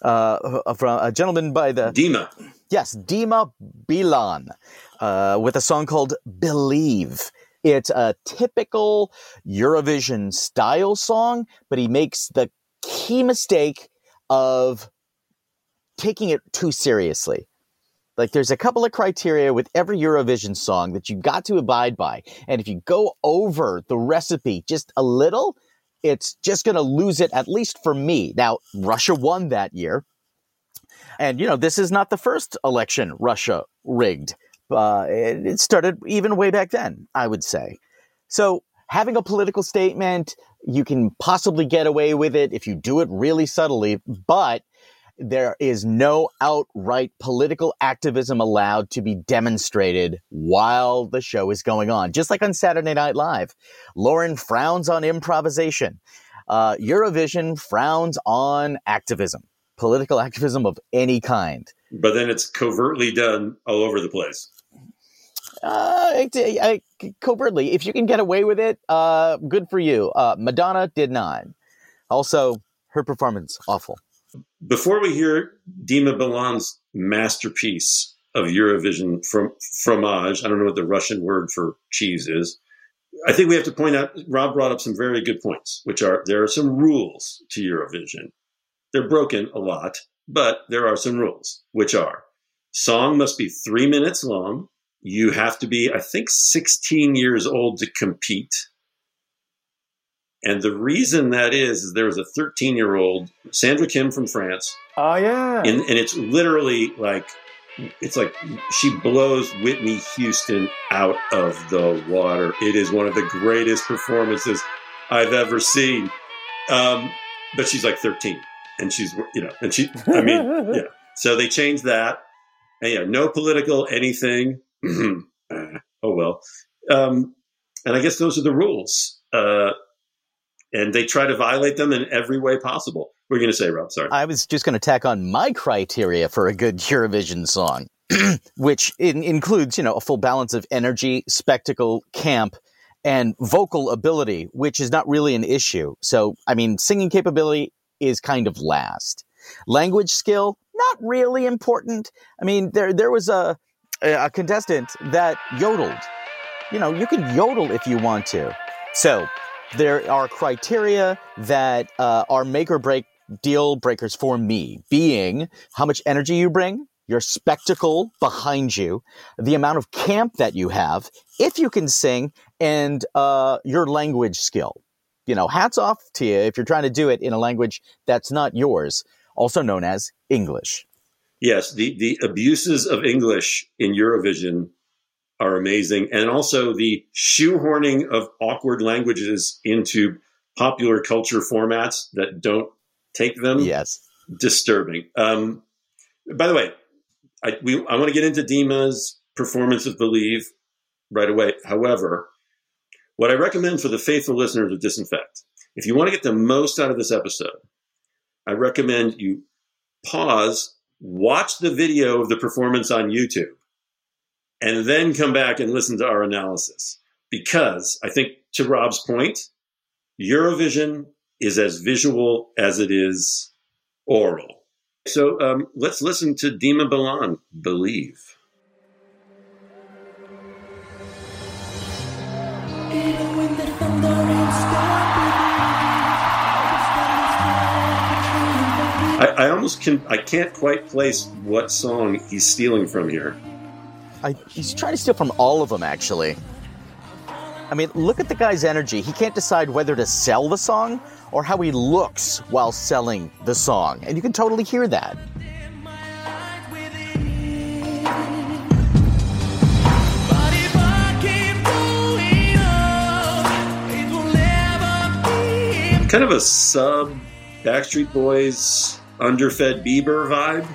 uh, from a gentleman by the Dima. Yes, Dima Bilan, uh, with a song called "Believe." It's a typical Eurovision style song, but he makes the key mistake of taking it too seriously. Like there's a couple of criteria with every Eurovision song that you got to abide by. And if you go over the recipe just a little, it's just going to lose it, at least for me. Now, Russia won that year. And, you know, this is not the first election Russia rigged. Uh, it, it started even way back then, I would say. So having a political statement, you can possibly get away with it if you do it really subtly, but there is no outright political activism allowed to be demonstrated while the show is going on. Just like on Saturday Night Live, Lorne frowns on improvisation. Uh, Eurovision frowns on activism, political activism of any kind. But then it's covertly done all over the place. Uh, covertly, if you can get away with it, uh, good for you. Uh, Madonna did not. Also, her performance awful before we hear Dima Bilan's masterpiece of Eurovision from fromage, I don't know what the Russian word for cheese is. I think we have to point out, Rob brought up some very good points, which are there are some rules to Eurovision. They're broken a lot, but there are some rules, which are song must be three minutes long. You have to be, I think, 16 years old to compete. And the reason that is, is there was a 13 year old, Sandra Kim from France. Oh, yeah. And, and it's literally like, it's like she blows Whitney Houston out of the water. It is one of the greatest performances I've ever seen. Um, but she's like 13 and she's, you know, and she, I mean, yeah. So they changed that. And yeah, no political anything. oh, well. Um, and I guess those are the rules. Uh, and they try to violate them in every way possible. What are you going to say, Rob? Sorry. I was just going to tack on my criteria for a good Eurovision song, which in, includes, you know, a full balance of energy, spectacle, camp, and vocal ability, which is not really an issue. So, I mean, singing capability is kind of last. Language skill, not really important. I mean, there there was a a contestant that yodeled. You know, you can yodel if you want to. So, there are criteria that uh, are make or break deal breakers for me, being how much energy you bring, your spectacle behind you, the amount of camp that you have, if you can sing, and uh, your language skill. You know, hats off to you if you're trying to do it in a language that's not yours, also known as English. Yes, the, the abuses of English in Eurovision are amazing. And also the shoehorning of awkward languages into popular culture formats that don't take them. Yes. Disturbing. Um, by the way, I, we, I want to get into Dima's performance of Believe right away. However, what I recommend for the faithful listeners of Disinfect, if you want to get the most out of this episode, I recommend you pause, watch the video of the performance on YouTube, and then come back and listen to our analysis. Because I think, to Rob's point, Eurovision is as visual as it is oral. So um, let's listen to Dima Bilan, Believe. I, I almost can. I can't quite place what song he's stealing from here. I, he's trying to steal from all of them, actually. I mean, look at the guy's energy. He can't decide whether to sell the song or how he looks while selling the song. And you can totally hear that. Kind of a sub Backstreet Boys underfed Bieber vibe.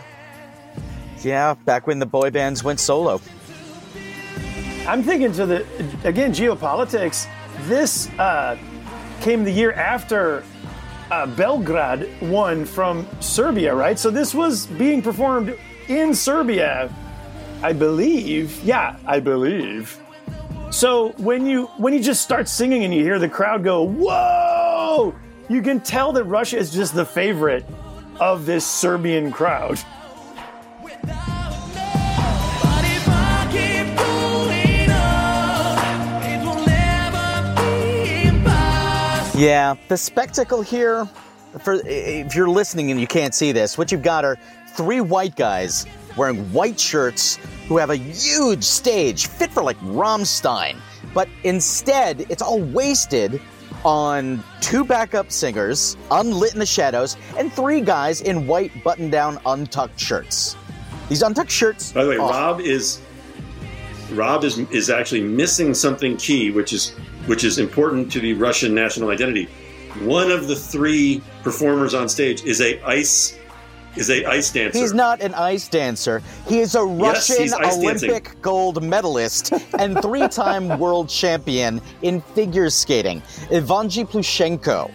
Yeah, back when the boy bands went solo. I'm thinking to the again geopolitics. This uh, came the year after uh, Belgrade won from Serbia, right? So this was being performed in Serbia, I believe. Yeah, I believe. So when you when you just start singing and you hear the crowd go, "Whoa!" You can tell that Russia is just the favorite of this Serbian crowd. Yeah, the spectacle here, for if you're listening and you can't see this, what you've got are three white guys wearing white shirts who have a huge stage fit for like Rammstein, but instead it's all wasted on two backup singers, unlit in the shadows, and three guys in white button-down untucked shirts. These untucked shirts. By the way, Rob is Rob is is actually missing something key, which is which is important to the Russian national identity. One of the three performers on stage is a ice is a ice dancer. He's not an ice dancer. He is a Russian he's ice Olympic dancing. gold medalist and three-time world champion in figure skating, Evgeni Plushenko.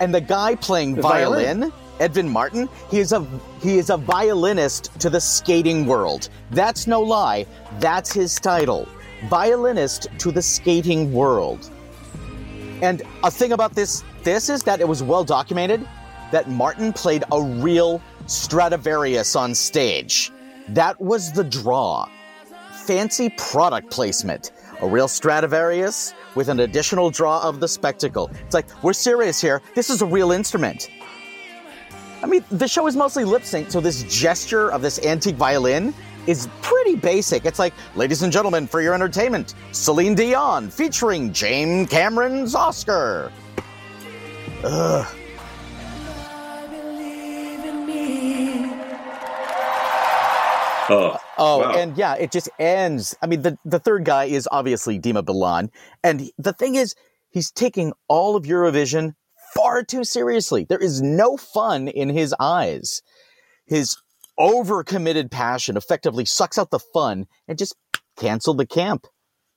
And the guy playing The violin, violin? Edvin Marton, he is a he is a violinist to the skating world. That's no lie. That's his title. Violinist to the skating world. And a thing about this this is that it was well documented that Marton played a real Stradivarius on stage. That was the draw. Fancy product placement. A real Stradivarius with an additional draw of the spectacle. It's like, we're serious here. This is a real instrument. I mean, the show is mostly lip sync, so this gesture of this antique violin is pretty basic. It's like, ladies and gentlemen, for your entertainment, Celine Dion featuring James Cameron's Oscar. Ugh. Oh, Oh, wow. and yeah, it just ends. I mean, the, the third guy is obviously Dima Bilan. And the thing is, he's taking all of Eurovision far too seriously. There is no fun in his eyes. His overcommitted passion effectively sucks out the fun and just canceled the camp.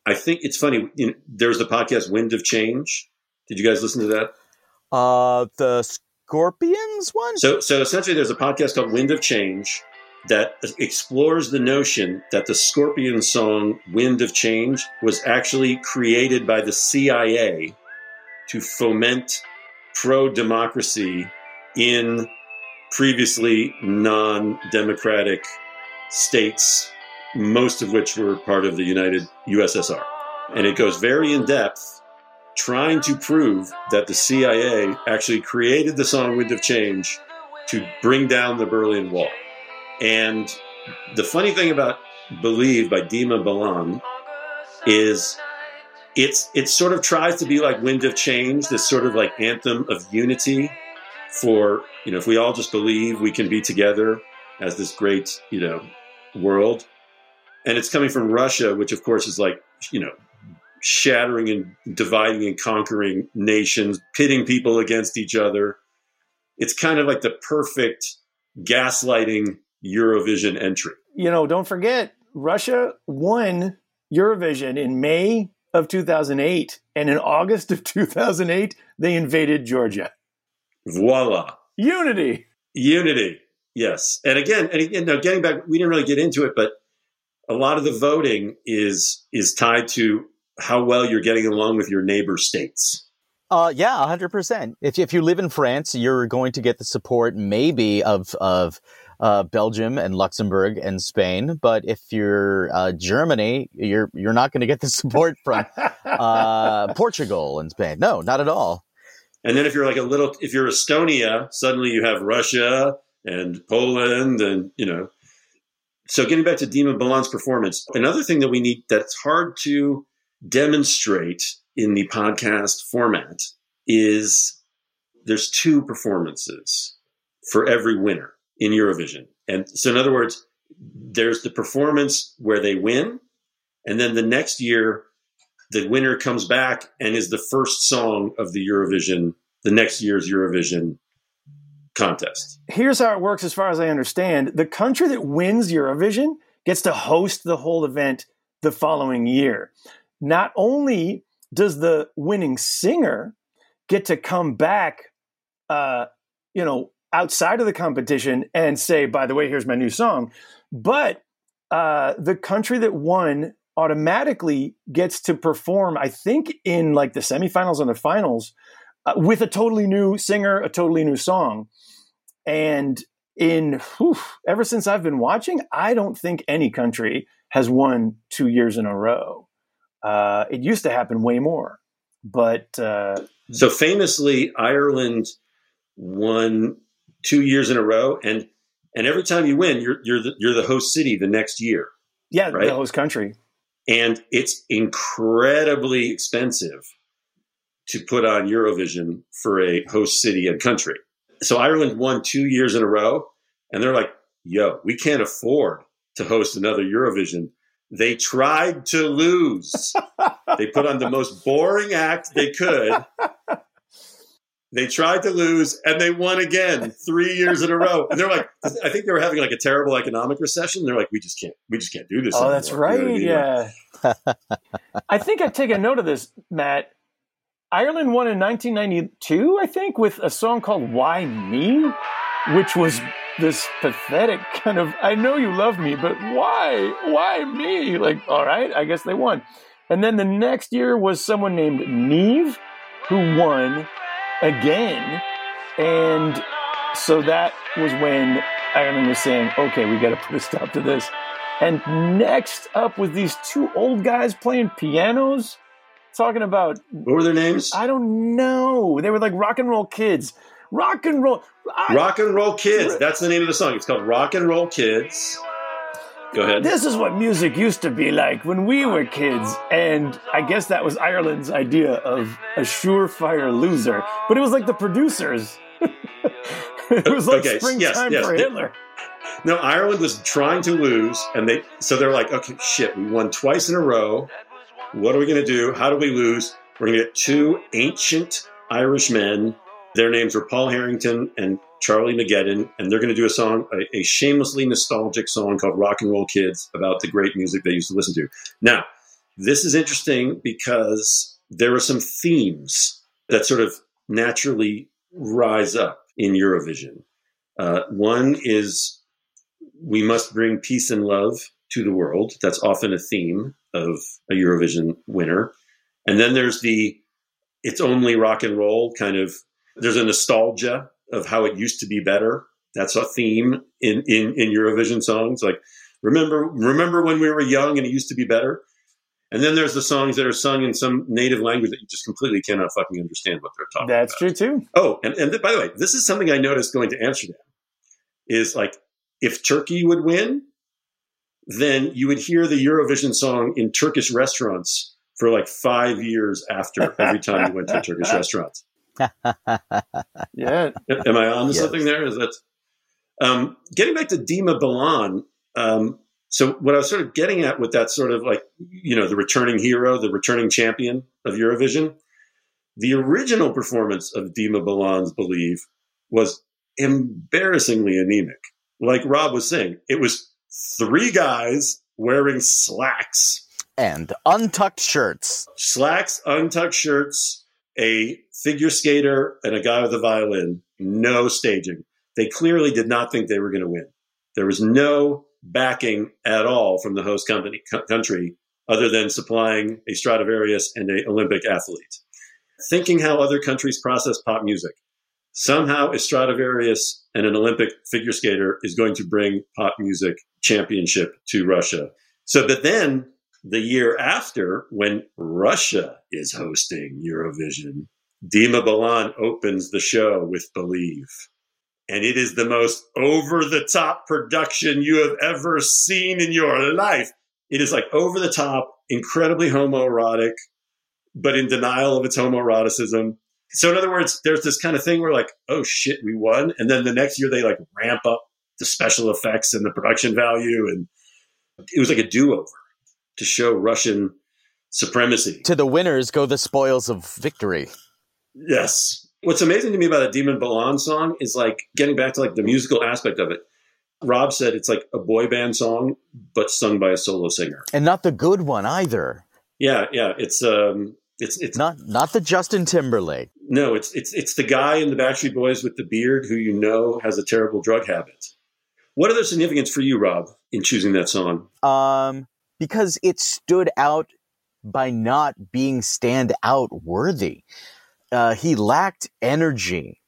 I think it's funny. You know, there's the podcast Wind of Change. Did you guys listen to that? Uh, the Scorpions one? So, so essentially, there's a podcast called Wind of Change that explores the notion that the Scorpion song "Wind of Change" was actually created by the CIA to foment pro-democracy in previously non-democratic states, most of which were part of the United USSR. And it goes very in depth trying to prove that the CIA actually created the song Wind of Change to bring down the Berlin Wall. And the funny thing about Believe by Dima Bilan is it's it sort of tries to be like Wind of Change, this sort of like anthem of unity for, you know, if we all just believe we can be together as this great, you know, world. And it's coming from Russia, which of course is like, you know, shattering and dividing and conquering nations, pitting people against each other. It's kind of like the perfect gaslighting Eurovision entry. You know, don't forget, Russia won Eurovision in May of 2008. And in August of 2008, they invaded Georgia. Voila. Unity. Unity. Yes. And again, and again, now getting back, we didn't really get into it, but a lot of the voting is is tied to how well you're getting along with your neighbor states. Uh, yeah, hundred percent. If if you live in France, you're going to get the support maybe of of uh, Belgium and Luxembourg and Spain. But if you're uh, Germany, you're you're not going to get the support from uh, Portugal and Spain. No, not at all. And then if you're like a little, if you're Estonia, suddenly you have Russia and Poland and, you know. So getting back to Dima Bilan's performance, another thing that we need that's hard to demonstrate in the podcast format is there's two performances for every winner in Eurovision. And so in other words, there's the performance where they win, and then the next year the winner comes back and is the first song of the Eurovision, the next year's Eurovision contest. Here's how it works as far as I understand. The country that wins Eurovision gets to host the whole event the following year. Not only does the winning singer get to come back uh, you know, outside of the competition and say, by the way, here's my new song, but uh, the country that won automatically gets to perform, I think, in like the semifinals and the finals uh, with a totally new singer, a totally new song. And in whew, ever since I've been watching, I don't think any country has won two years in a row. Uh, it used to happen way more, but uh, so famously, Ireland won two years in a row, and and every time you win, you're you're the, you're the host city the next year. Yeah, right? the host country and it's incredibly expensive to put on Eurovision for a host city and country. So Ireland won two years in a row, and they're like, yo, we can't afford to host another Eurovision. They tried to lose. they put on the most boring act they could they tried to lose and they won again three years in a row. And they're like, I think they were having like a terrible economic recession. They're like, we just can't, we just can't do this. Oh, anymore. that's right. You know I mean? Yeah. I think I take a note of this, Matt. Ireland won in 1992, I think, with a song called Why Me, which was this pathetic kind of, I know you love me, but why? Why me? Like, all right, I guess they won. And then the next year was someone named Niamh who won again. And so that was when Ireland was saying, okay, we got to put a stop to this. And next up was these two old guys playing pianos, talking about. What were their names? I don't know. They were like rock and roll kids. Rock and roll. I, rock and roll kids. That's the name of the song. It's called Rock and Roll Kids. Go ahead. This is what music used to be like when we were kids. And I guess that was Ireland's idea of a surefire loser. But it was like the producers. it was like okay, springtime yes, yes. for Hitler. No, Ireland was trying to lose, and they so they're like, okay, shit, we won twice in a row. What are we going to do? How do we lose? We're going to get two ancient Irish men. Their names were Paul Harrington and Charlie McGettigan, and they're going to do a song, a, a, shamelessly nostalgic song called Rock and Roll Kids about the great music they used to listen to. Now, this is interesting because there are some themes that sort of naturally rise up in Eurovision. Uh, one is we must bring peace and love to the world. That's often a theme of a Eurovision winner. And then there's the it's only rock and roll kind of, there's a nostalgia of how it used to be better. That's a theme in, in, in Eurovision songs. Like, remember, remember when we were young and it used to be better? And then there's the songs that are sung in some native language that you just completely cannot fucking understand what they're talking That's about. That's true too. Oh, and, and by the way, this is something I noticed going to Amsterdam is like if Turkey would win, then you would hear the Eurovision song in Turkish restaurants for like five years after every time you went to a Turkish restaurant. yeah. Am I on to yes. something there? Is that um, getting back to Dima Bilan? Um, so what I was sort of getting at with that sort of like you know the returning hero, the returning champion of Eurovision, the original performance of Dima Bilan's "Believe" was embarrassingly anemic. Like Rob was saying, it was three guys wearing slacks and untucked shirts, slacks, untucked shirts a figure skater and a guy with a violin, no staging. They clearly did not think they were going to win. There was no backing at all from the host company country other than supplying a Stradivarius and an Olympic athlete. Thinking how other countries process pop music. Somehow a Stradivarius and an Olympic figure skater is going to bring pop music championship to Russia. So, but then the year after, when Russia is hosting Eurovision, Dima Bilan opens the show with Believe. and it is the most over the top production you have ever seen in your life. It is like over the top, incredibly homoerotic, but in denial of its homoeroticism. So, in other words, there's this kind of thing where, like, oh shit, we won. And then the next year they like ramp up the special effects and the production value. And it was like a do over to show Russian supremacy. To the winners go the spoils of victory. Yes. What's amazing to me about a Dima Bilan song is like getting back to like the musical aspect of it. Rob said it's like a boy band song, but sung by a solo singer. And not the good one either. Yeah, yeah. It's um it's it's not not the Justin Timberlake. No, it's it's it's the guy in the Backstreet Boys with the beard who you know has a terrible drug habit. What other significance for you, Rob, in choosing that song? Um, because it stood out by not being stand out worthy. Uh, he lacked energy.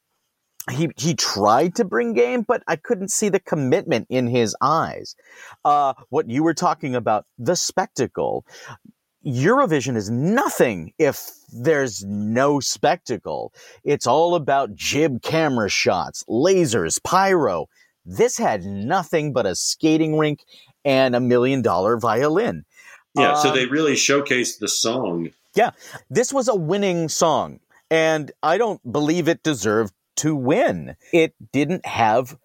He he tried to bring game, but I couldn't see the commitment in his eyes. Uh, what you were talking about, the spectacle. Eurovision is nothing if there's no spectacle. It's all about jib camera shots, lasers, pyro. This had nothing but a skating rink and a million dollar violin. Yeah, um, so they really showcased the song. Yeah, this was a winning song, and I don't believe it deserved to win. It didn't have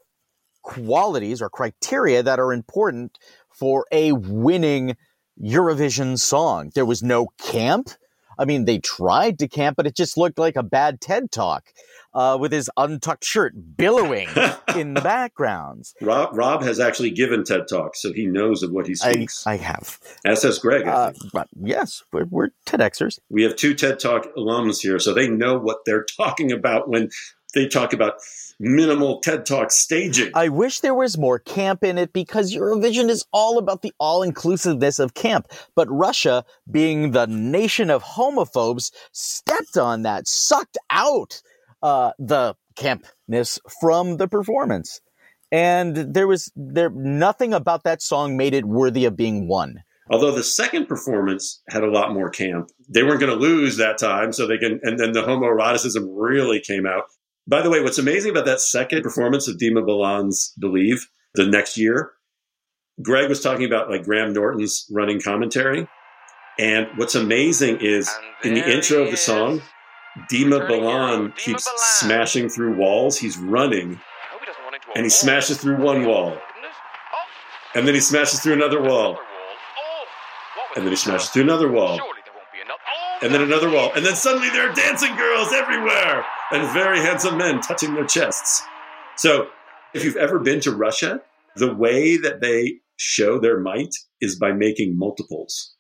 qualities or criteria that are important for a winning Eurovision song. There was no camp. I mean, they tried to camp, but it just looked like a bad TED talk uh, with his untucked shirt billowing in the background. Rob, Rob has actually given TED Talks, so he knows of what he speaks. I, I have. As has Greg. Uh, yes, we're, we're TEDxers. We have two TED Talk alums here, so they know what they're talking about when they talk about minimal TED Talk staging. I wish there was more camp in it because Eurovision is all about the all inclusiveness of camp. But Russia, being the nation of homophobes, stepped on that, sucked out uh, the campness from the performance. And there was there nothing about that song made it worthy of being won. Although the second performance had a lot more camp, they weren't going to lose that time, so they can. And then the homoeroticism really came out. By the way, what's amazing about that second performance of Dima Bilan's "Believe" the next year, Greg was talking about like Graham Norton's running commentary, and what's amazing is in the intro of the song, Dima Bilan keeps smashing through walls. He's running, and he smashes through one wall, and then he smashes through another wall, and then he smashes through another wall, and then another wall, and then suddenly there are dancing girls everywhere and very handsome men touching their chests. So, if you've ever been to Russia, the way that they show their might is by making multiples.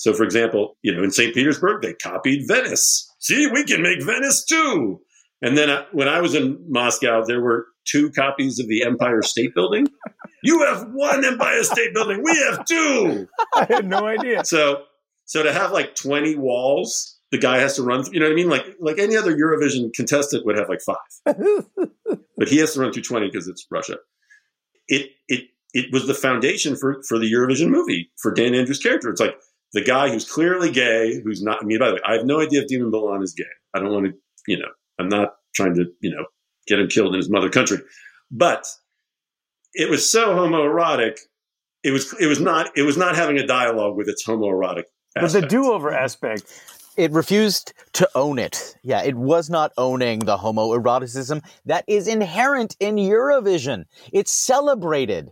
So, for example, you know, in St. Petersburg, they copied Venice see, we can make Venice too. And then uh, when I was in Moscow, there were two copies of the Empire State Building. You have one Empire State Building. We have two. I had no idea. So, so to have like 20 walls, the guy has to run, Through, you know what I mean? Like, like any other Eurovision contestant would have like five, but he has to run through 20 because it's Russia. It, it, it was the foundation for, for the Eurovision movie for Dan Andrews' character. It's like, the guy who's clearly gay, who's not, I mean, by the way, I have no idea if Dima Bilan is gay. I don't want to, you know, I'm not trying to, you know, get him killed in his mother country. But it was so homoerotic. It was, it was not, it was not having a dialogue with its homoerotic Aspect. But the do-over mm-hmm. aspect, it refused to own it. Yeah, it was not owning the homoeroticism that is inherent in Eurovision. It's celebrated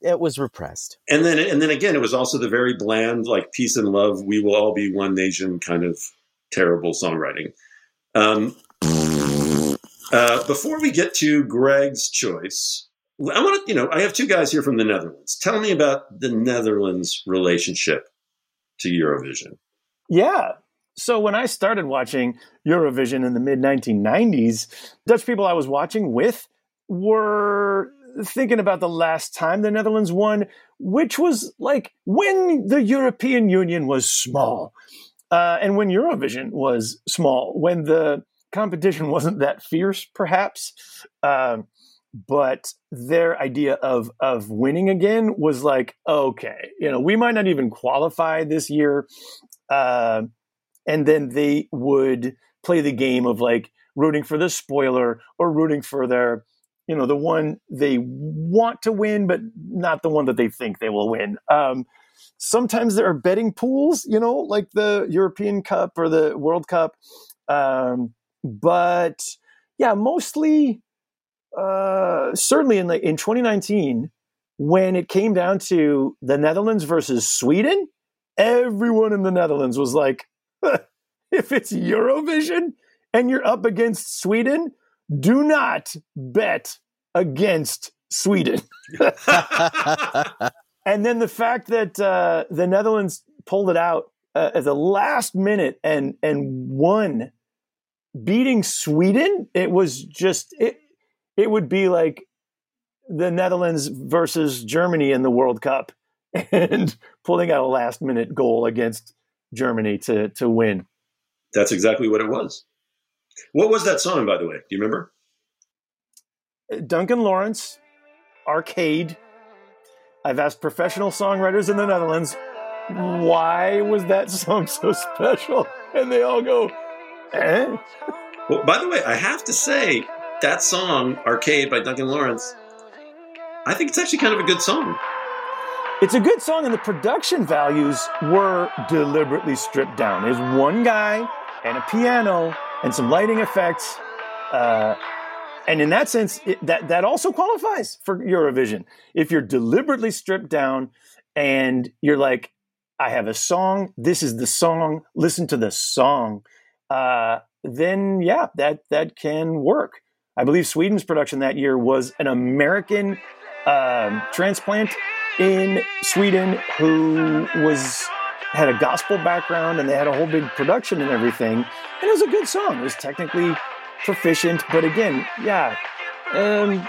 it was repressed. And then, and then again, it was also the very bland, like peace and love, we will all be one nation kind of terrible songwriting. Um, uh, before we get to Greg's choice, I want to, you know, I have two guys here from the Netherlands. Tell me about the Netherlands relationship to Eurovision. Yeah. So when I started watching Eurovision in the mid 1990s, Dutch people I was watching with were thinking about the last time the Netherlands won, which was like when the European Union was small uh, and when Eurovision was small, when the competition wasn't that fierce, perhaps. Uh, but their idea of of winning again was like, okay, you know, we might not even qualify this year, uh, and then they would play the game of like rooting for the spoiler or rooting for their you know, the one they want to win, but not the one that they think they will win. Um, sometimes there are betting pools, you know, like the European Cup or the World Cup. Um, but yeah, mostly, uh, certainly in the, in 2019, when it came down to the Netherlands versus Sweden, everyone in the Netherlands was like, if it's Eurovision and you're up against Sweden, do not bet against Sweden. and then the fact that uh, the Netherlands pulled it out uh, at the last minute and and won, beating Sweden, it was just it. It would be like the Netherlands versus Germany in the World Cup, and pulling out a last minute goal against Germany to to win. That's exactly what it was. What was that song, by the way? Do you remember? Duncan Lawrence, Arcade. I've asked professional songwriters in the Netherlands, why was that song so special? And they all go, eh? Well, by the way, I have to say, that song, Arcade by Duncan Lawrence, I think it's actually kind of a good song. It's a good song, and the production values were deliberately stripped down. There's one guy and a piano and some lighting effects. Uh, and in that sense, it, that that also qualifies for Eurovision. If you're deliberately stripped down and you're like, I have a song, this is the song, listen to the song, uh, then yeah, that that can work. I believe Sweden's production that year was an American um, transplant in Sweden who was had a gospel background and they had a whole big production and everything. And it was a good song. It was technically proficient, but again, yeah. Um,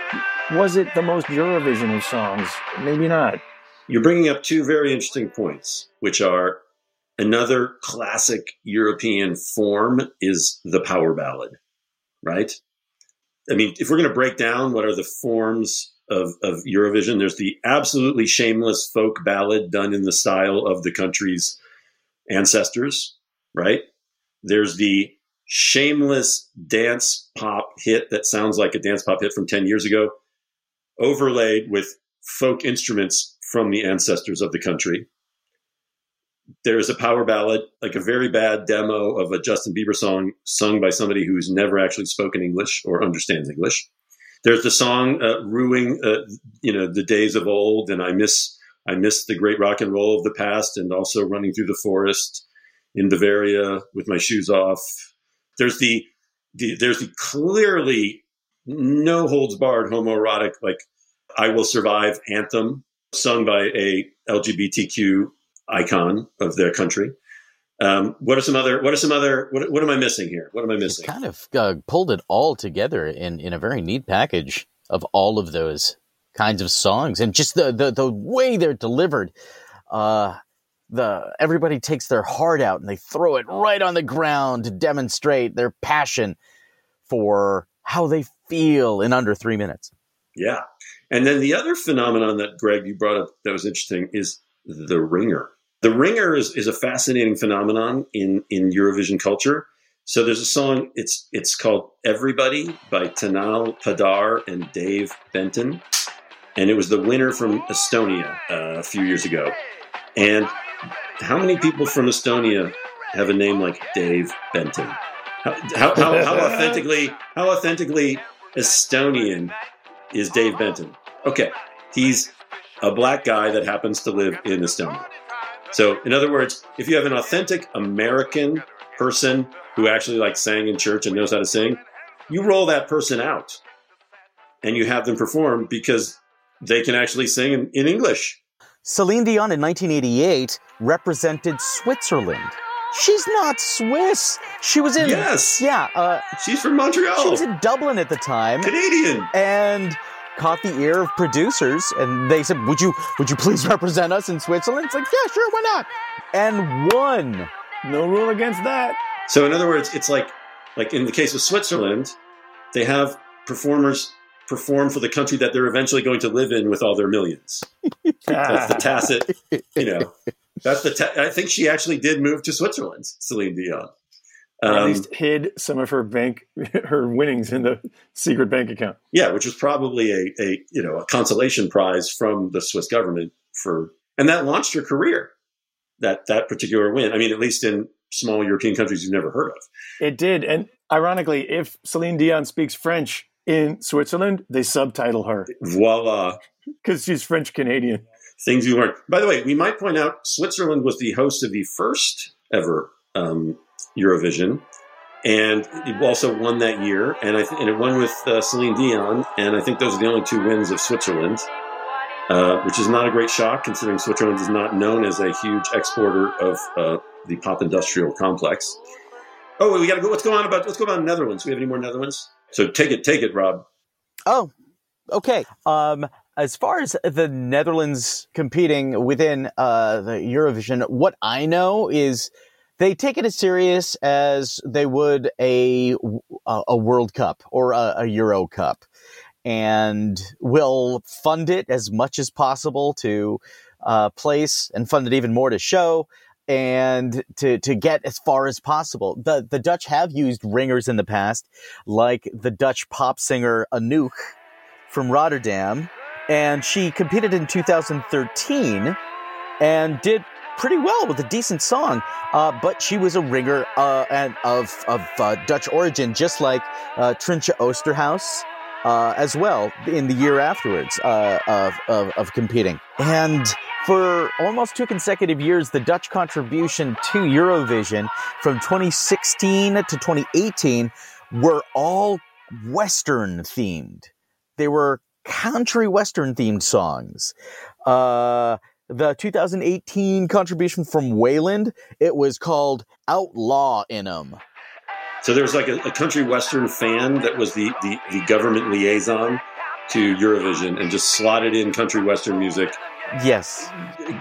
was it the most Eurovision of songs? Maybe not. You're bringing up two very interesting points, which are another classic European form is the power ballad, right? I mean, if we're going to break down what are the forms of, of Eurovision, there's the absolutely shameless folk ballad done in the style of the country's ancestors, right? There's the shameless dance pop hit that sounds like a dance pop hit from 10 years ago, overlaid with folk instruments from the ancestors of the country. There's a power ballad, like a very bad demo of a Justin Bieber song sung by somebody who's never actually spoken English or understands English. There's the song uh, "Ruining," uh, you know, the days of old, and I miss I miss the great rock and roll of the past, and also running through the forest in Bavaria with my shoes off, there's the, the there's the clearly no holds barred homoerotic like I Will Survive anthem sung by a LGBTQ icon of their country. Um, what are some other? What are some other? What, what am I missing here? What am I missing? kind of uh, pulled it all together in in a very neat package of all of those kinds of songs and just the the, the way they're delivered. Uh, the everybody takes their heart out and they throw it right on the ground to demonstrate their passion for how they feel in under three minutes. Yeah. And then the other phenomenon that Greg you brought up that was interesting is the ringer. The ringer is, is a fascinating phenomenon in, in Eurovision culture. So there's a song, it's it's called Everybody by Tanel Padar and Dave Benton. And it was the winner from Estonia uh, a few years ago. And how many people from Estonia have a name like Dave Benton? How, how, how, how authentically how authentically Estonian is Dave Benton? Okay, he's a black guy that happens to live in Estonia. So, in other words, if you have an authentic American person who actually like sang in church and knows how to sing, you roll that person out and you have them perform because they can actually sing in, in English. Celine Dion in 1988 represented Switzerland. She's not Swiss. She was in. Yes. Yeah. Uh, She's from Montreal. she was in Dublin at the time Canadian. and caught the ear of producers, and they said, "Would you, would you please represent us in Switzerland?" It's like, yeah, sure, why not? And won. No rule against that. So in other words, it's like like in the case of Switzerland, they have performers perform for the country that they're eventually going to live in with all their millions. That's the tacit, you know. That's the. Ta- I think she actually did move to Switzerland, Celine Dion. Or at Um, least hid some of her bank, her winnings in the secret bank account. yeah, which was probably a, a you know a consolation prize from the Swiss government for, and that launched her career. That that particular win. I mean, at least in small European countries you've never heard of. It did, and ironically, if Celine Dion speaks French in Switzerland, they subtitle her Voila, because she's French Canadian. things you learn. By the way, we might point out Switzerland was the host of the first ever um, Eurovision, and it also won that year. And I th- and it won with uh, Celine Dion. And I think those are the only two wins of Switzerland, uh, which is not a great shock considering Switzerland is not known as a huge exporter of uh, the pop industrial complex. Oh, we got to go. What's going on about what's going on in Netherlands? Do we have any more Netherlands? So take it, take it, Rob. Oh, okay. Um, as far as the Netherlands competing within uh, the Eurovision, what I know is they take it as serious as they would a a, World Cup or a, a Euro Cup, and will fund it as much as possible to uh, place and fund it even more to show and to to get as far as possible. The the Dutch have used ringers in the past, like the Dutch pop singer Anouk from Rotterdam, and she competed in 2013 and did pretty well with a decent song. Uh, but she was a ringer uh, and of of uh, Dutch origin, just like uh, Trijntje Oosterhuis. Uh, as well in the year afterwards uh, of, of, of competing. And for almost two consecutive years, the Dutch contribution to Eurovision from 2016 to 2018 were all Western themed. They were country Western themed songs. Uh, the 2018 contribution from Waylon, it was called Outlaw in 'em. So there was like a, a country western fan that was the, the, the government liaison to Eurovision and just slotted in country western music. Yes.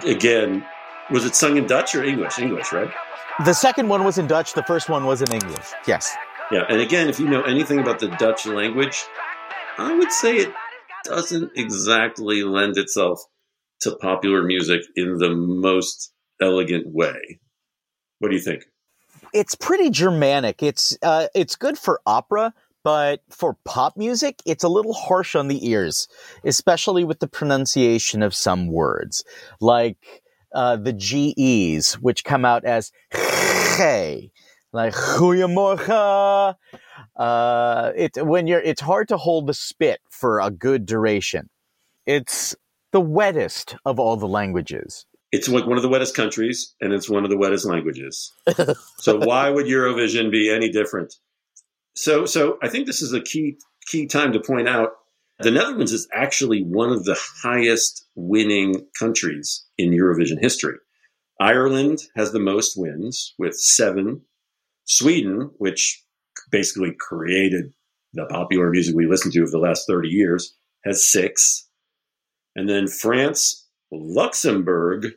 Again, was it sung in Dutch or English? English, right? The second one was in Dutch, the first one was in English. Yes. Yeah. And again, if you know anything about the Dutch language, I would say it doesn't exactly lend itself to popular music in the most elegant way. What do you think? it's pretty Germanic. It's uh, it's good for opera, but for pop music, it's a little harsh on the ears, especially with the pronunciation of some words, like uh, the GEs, which come out as hey, like goeiemorgen. Uh, it when you're, it's hard to hold the spit for a good duration. It's the wettest of all the languages. It's like one of the wettest countries and it's one of the wettest languages. so why would Eurovision be any different? So so I think this is a key key time to point out the Netherlands is actually one of the highest winning countries in Eurovision history. Ireland has the most wins with 7. Sweden, which basically created the popular music we listen to of the last 30 years, has 6. And then France Luxembourg,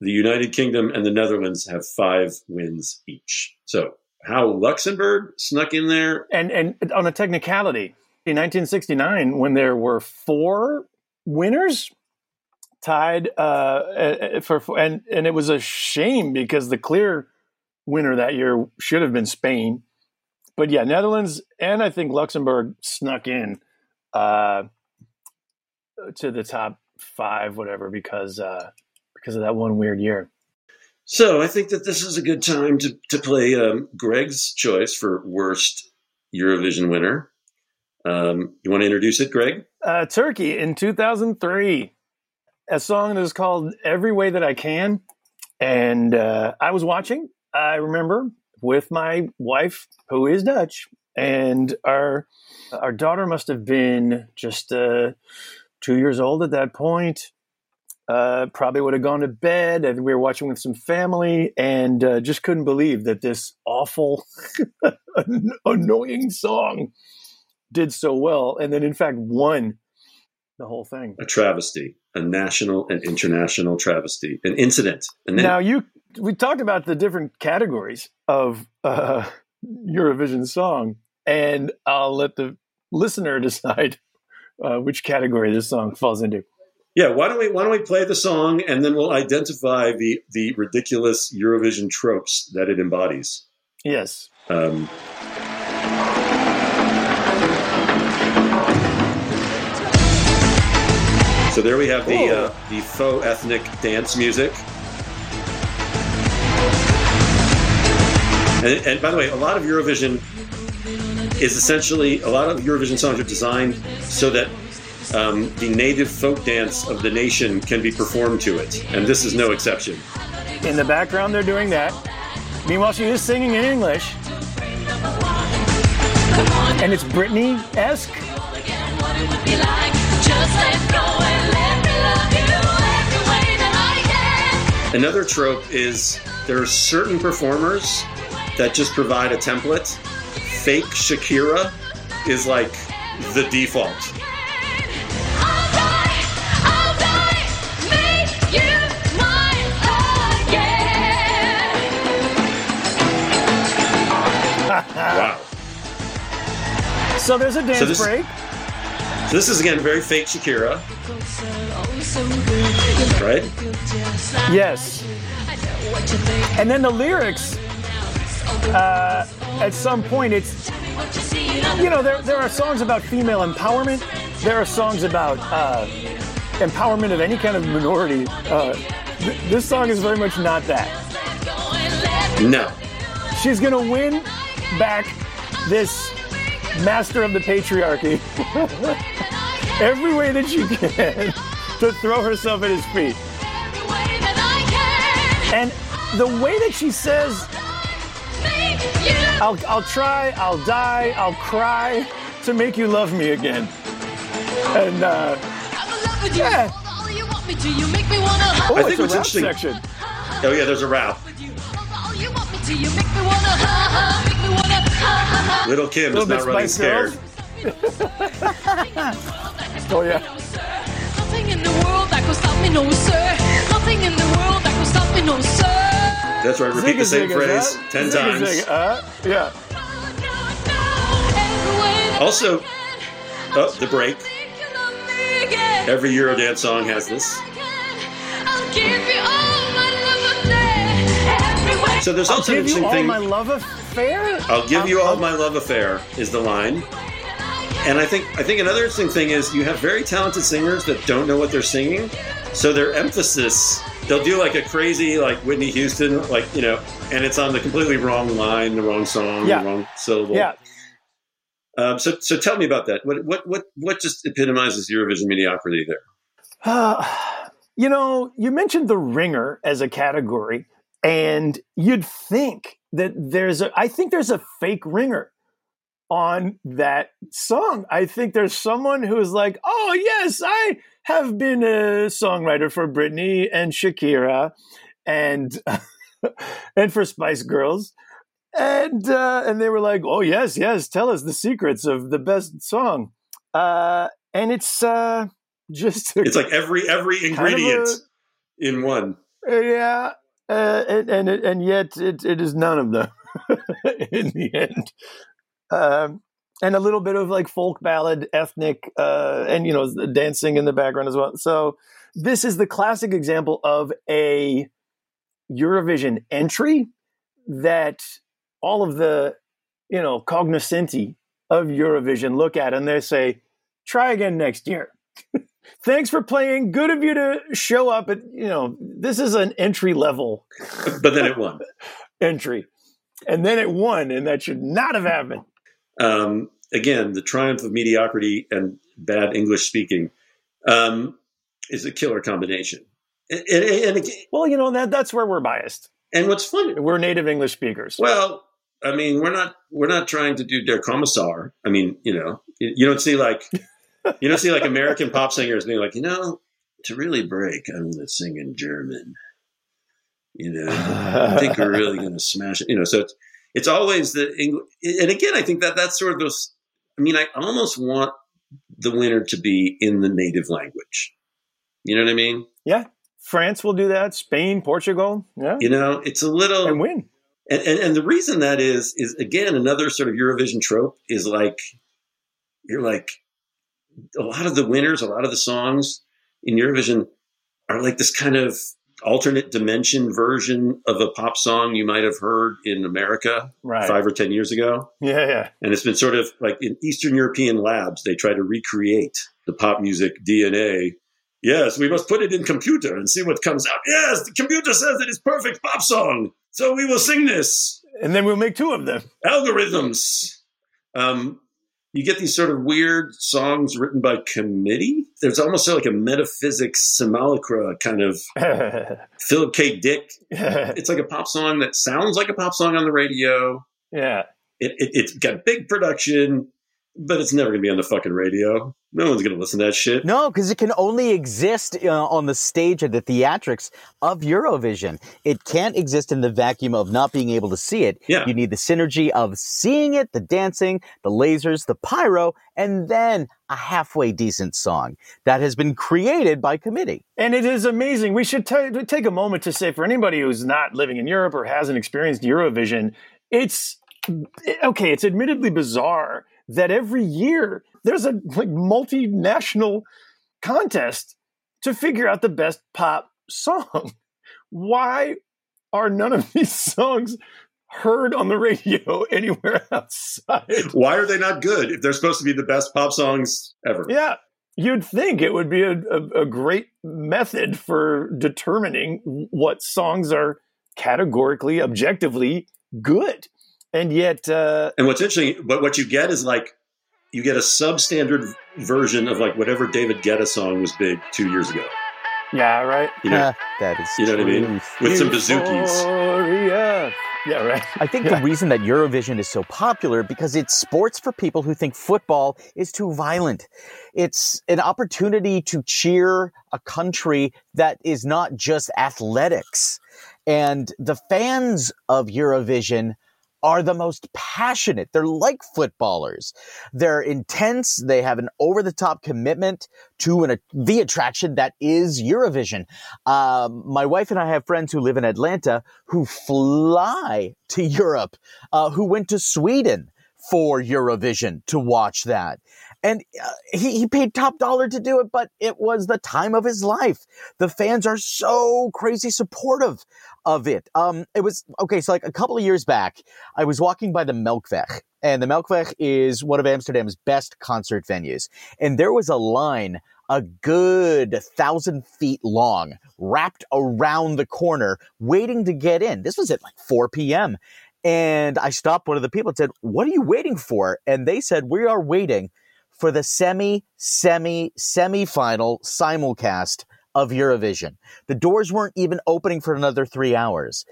the United Kingdom, and the Netherlands have five wins each. So, how Luxembourg snuck in there? And and on a technicality, in 1969, when there were four winners tied uh, for and and it was a shame because the clear winner that year should have been Spain, but yeah, Netherlands and I think Luxembourg snuck in uh, to the top five, whatever, because uh, because of that one weird year. So, I think that this is a good time to to play um, Greg's choice for worst Eurovision winner. Um, you want to introduce it, Greg? Uh, Turkey in 2003, a song that is called "Every Way That I Can," and uh, I was watching. I remember with my wife, who is Dutch, and our our daughter must have been just uh, two years old at that point. Uh, probably would have gone to bed. I think we were watching with some family, and uh, just couldn't believe that this awful, annoying song did so well, and then in fact won the whole thing. A travesty, a national and international travesty, an incident. And then, Now you, we talked about the different categories of uh, Eurovision song, and I'll let the listener decide uh, which category this song falls into. yeah, why don't we why don't we play the song and then we'll identify the the ridiculous Eurovision tropes that it embodies. Yes. Um, so there we have the uh, the faux ethnic dance music. And, and by the way, a lot of Eurovision is essentially a lot of Eurovision songs are designed so that um, the native folk dance of the nation can be performed to it, and this is no exception. In the background, they're doing that. Meanwhile, she is singing in English. And it's Britney esque. Another trope is there are certain performers that just provide a template. Fake Shakira is like the default. wow. So there's a dance So this- break. So this is again very fake Shakira, right? Yes. And then the lyrics, uh, at some point, it's, you know, there, there are songs about female empowerment. There are songs about uh, empowerment of any kind of minority. Uh, th- this song is very much not that. No. She's to win back this master of the patriarchy every way that she can to throw herself at his feet. And the way that she says, I'll, I'll try, I'll die, I'll cry to make you love me again. And, uh, yeah. Oh, I it's think a what's rap interesting- section. Oh yeah, there's a rap. Little Kim is Little bit not running scared. Oh, yeah. Nothing in the world that could stop me, no sir. Nothing in the world that could stop me, no sir. That's right. Repeat the same Zigga, phrase ten zigga, times. uh, yeah. Also, oh, the break. Every Eurodance song has this. So there's also an give you interesting all thing. my love affair. I'll give you all I'll- my love affair is the line. And I think I think another interesting thing is you have very talented singers that don't know what they're singing. So their emphasis, they'll do like a crazy like Whitney Houston, like you know, and it's on the completely wrong line, the wrong song, Yeah. the wrong syllable. Yeah. Um, so so tell me about that. What what what what just epitomizes Eurovision mediocrity there? Uh, you know, you mentioned the ringer as a category, and you'd think that there's a, I think there's a fake ringer on that song. I think there's someone who's like, oh, yes, I have been a songwriter for Britney and Shakira and, and for Spice Girls. And, uh, and they were like, oh, yes, yes, tell us the secrets of the best song. Uh, and it's, uh, just It's like every every Kind of ingredient a- in one. yeah, uh, and and and yet it, it is none of them in the end. Um, and a little bit of like folk ballad, ethnic, uh, and you know dancing in the background as well. So this is the classic example of a Eurovision entry that all of the you know cognoscenti of Eurovision look at and they say, "Try again next year." Thanks for playing. Good of you to show up. At you know, this is an entry level But then it won. entry, and then it won, and that should not have happened. Um, again, the triumph of mediocrity and bad English speaking um, is a killer combination. And, and, and, again- Well, you know that that's where we're biased. and what's funny, We're native English speakers. well, I mean, we're not we're not trying to do Der Kommissar. I mean, you know, you, you don't see like you don't see like American pop singers being like, you know, to really break, I'm going to sing in German. You know, I think we're really going to smash it. You know, so it's it's always the English. And again, I think that that's sort of those. I mean, I almost want the winner to be in the native language. You know what I mean? yeah, France will do that. Spain, Portugal, yeah, You know, it's a little and win. And, and and the reason that is is again another sort of Eurovision trope is like you're like a lot of the winners, a lot of the songs in Eurovision are like this kind of alternate dimension version of a pop song you might have heard in America Right. five or ten years ago. Yeah, yeah. And it's been sort of like in Eastern European labs, they try to recreate the pop music DNA. Yes, we must put it in computer and see what comes out. Yes, the computer says it is perfect pop song. So we will sing this. And then we'll make two of them. Algorithms. Um, you get these sort of weird songs written by committee. There's almost sort of like a metaphysics simulacra kind of Philip K. Dick. It's like a pop song that sounds like a pop song on the radio. yeah. It, it, it's got big production, but it's never going to be on the fucking radio. No one's going to listen to that shit. No, because it can only exist uh, on the stage of the theatrics of Eurovision. It can't exist in the vacuum of not being able to see it. Yeah. You need the synergy of seeing it, the dancing, the lasers, the pyro, and then a halfway decent song that has been created by committee. And it is amazing. We should ta take a moment to say for anybody who's not living in Europe or hasn't experienced Eurovision, it's okay, it's admittedly bizarre that every year there's a like multinational contest to figure out the best pop song. Why are none of these songs heard on the radio anywhere outside? Why are they not good if they're supposed to be the best pop songs ever? Yeah, you'd think it would be a, a, a great method for determining what songs are categorically, objectively good. And yet, uh, And what's interesting, but what you get is like you get a substandard version of like whatever David Guetta song was big two years ago. yeah, right. You know, that is you know what I mean? With some bouzoukis. Euphoria. Yeah, right. I think Yeah. the reason that Eurovision is so popular because it's sports for people who think football is too violent. It's an opportunity to cheer a country that is not just athletics. And the fans of Eurovision are the most passionate. They're like footballers. They're intense. They have an over the top commitment to an, the attraction that is Eurovision. Um, my wife and I have friends who live in Atlanta who fly to Europe, uh, who went to Sweden for Eurovision to watch that. And uh, he, he paid top dollar to do it, but it was the time of his life. The fans are so crazy supportive of it. Um, it was okay. So like a couple of years back, I was walking by the Melkweg, and the Melkweg is one of Amsterdam's best concert venues. And there was a line a good thousand feet long, wrapped around the corner, waiting to get in. This was at like 4 p.m. And I stopped one of the people and said, What are you waiting for? And they said, We are waiting for the semi, semi, semi final simulcast of Eurovision. The doors weren't even opening for another three hours.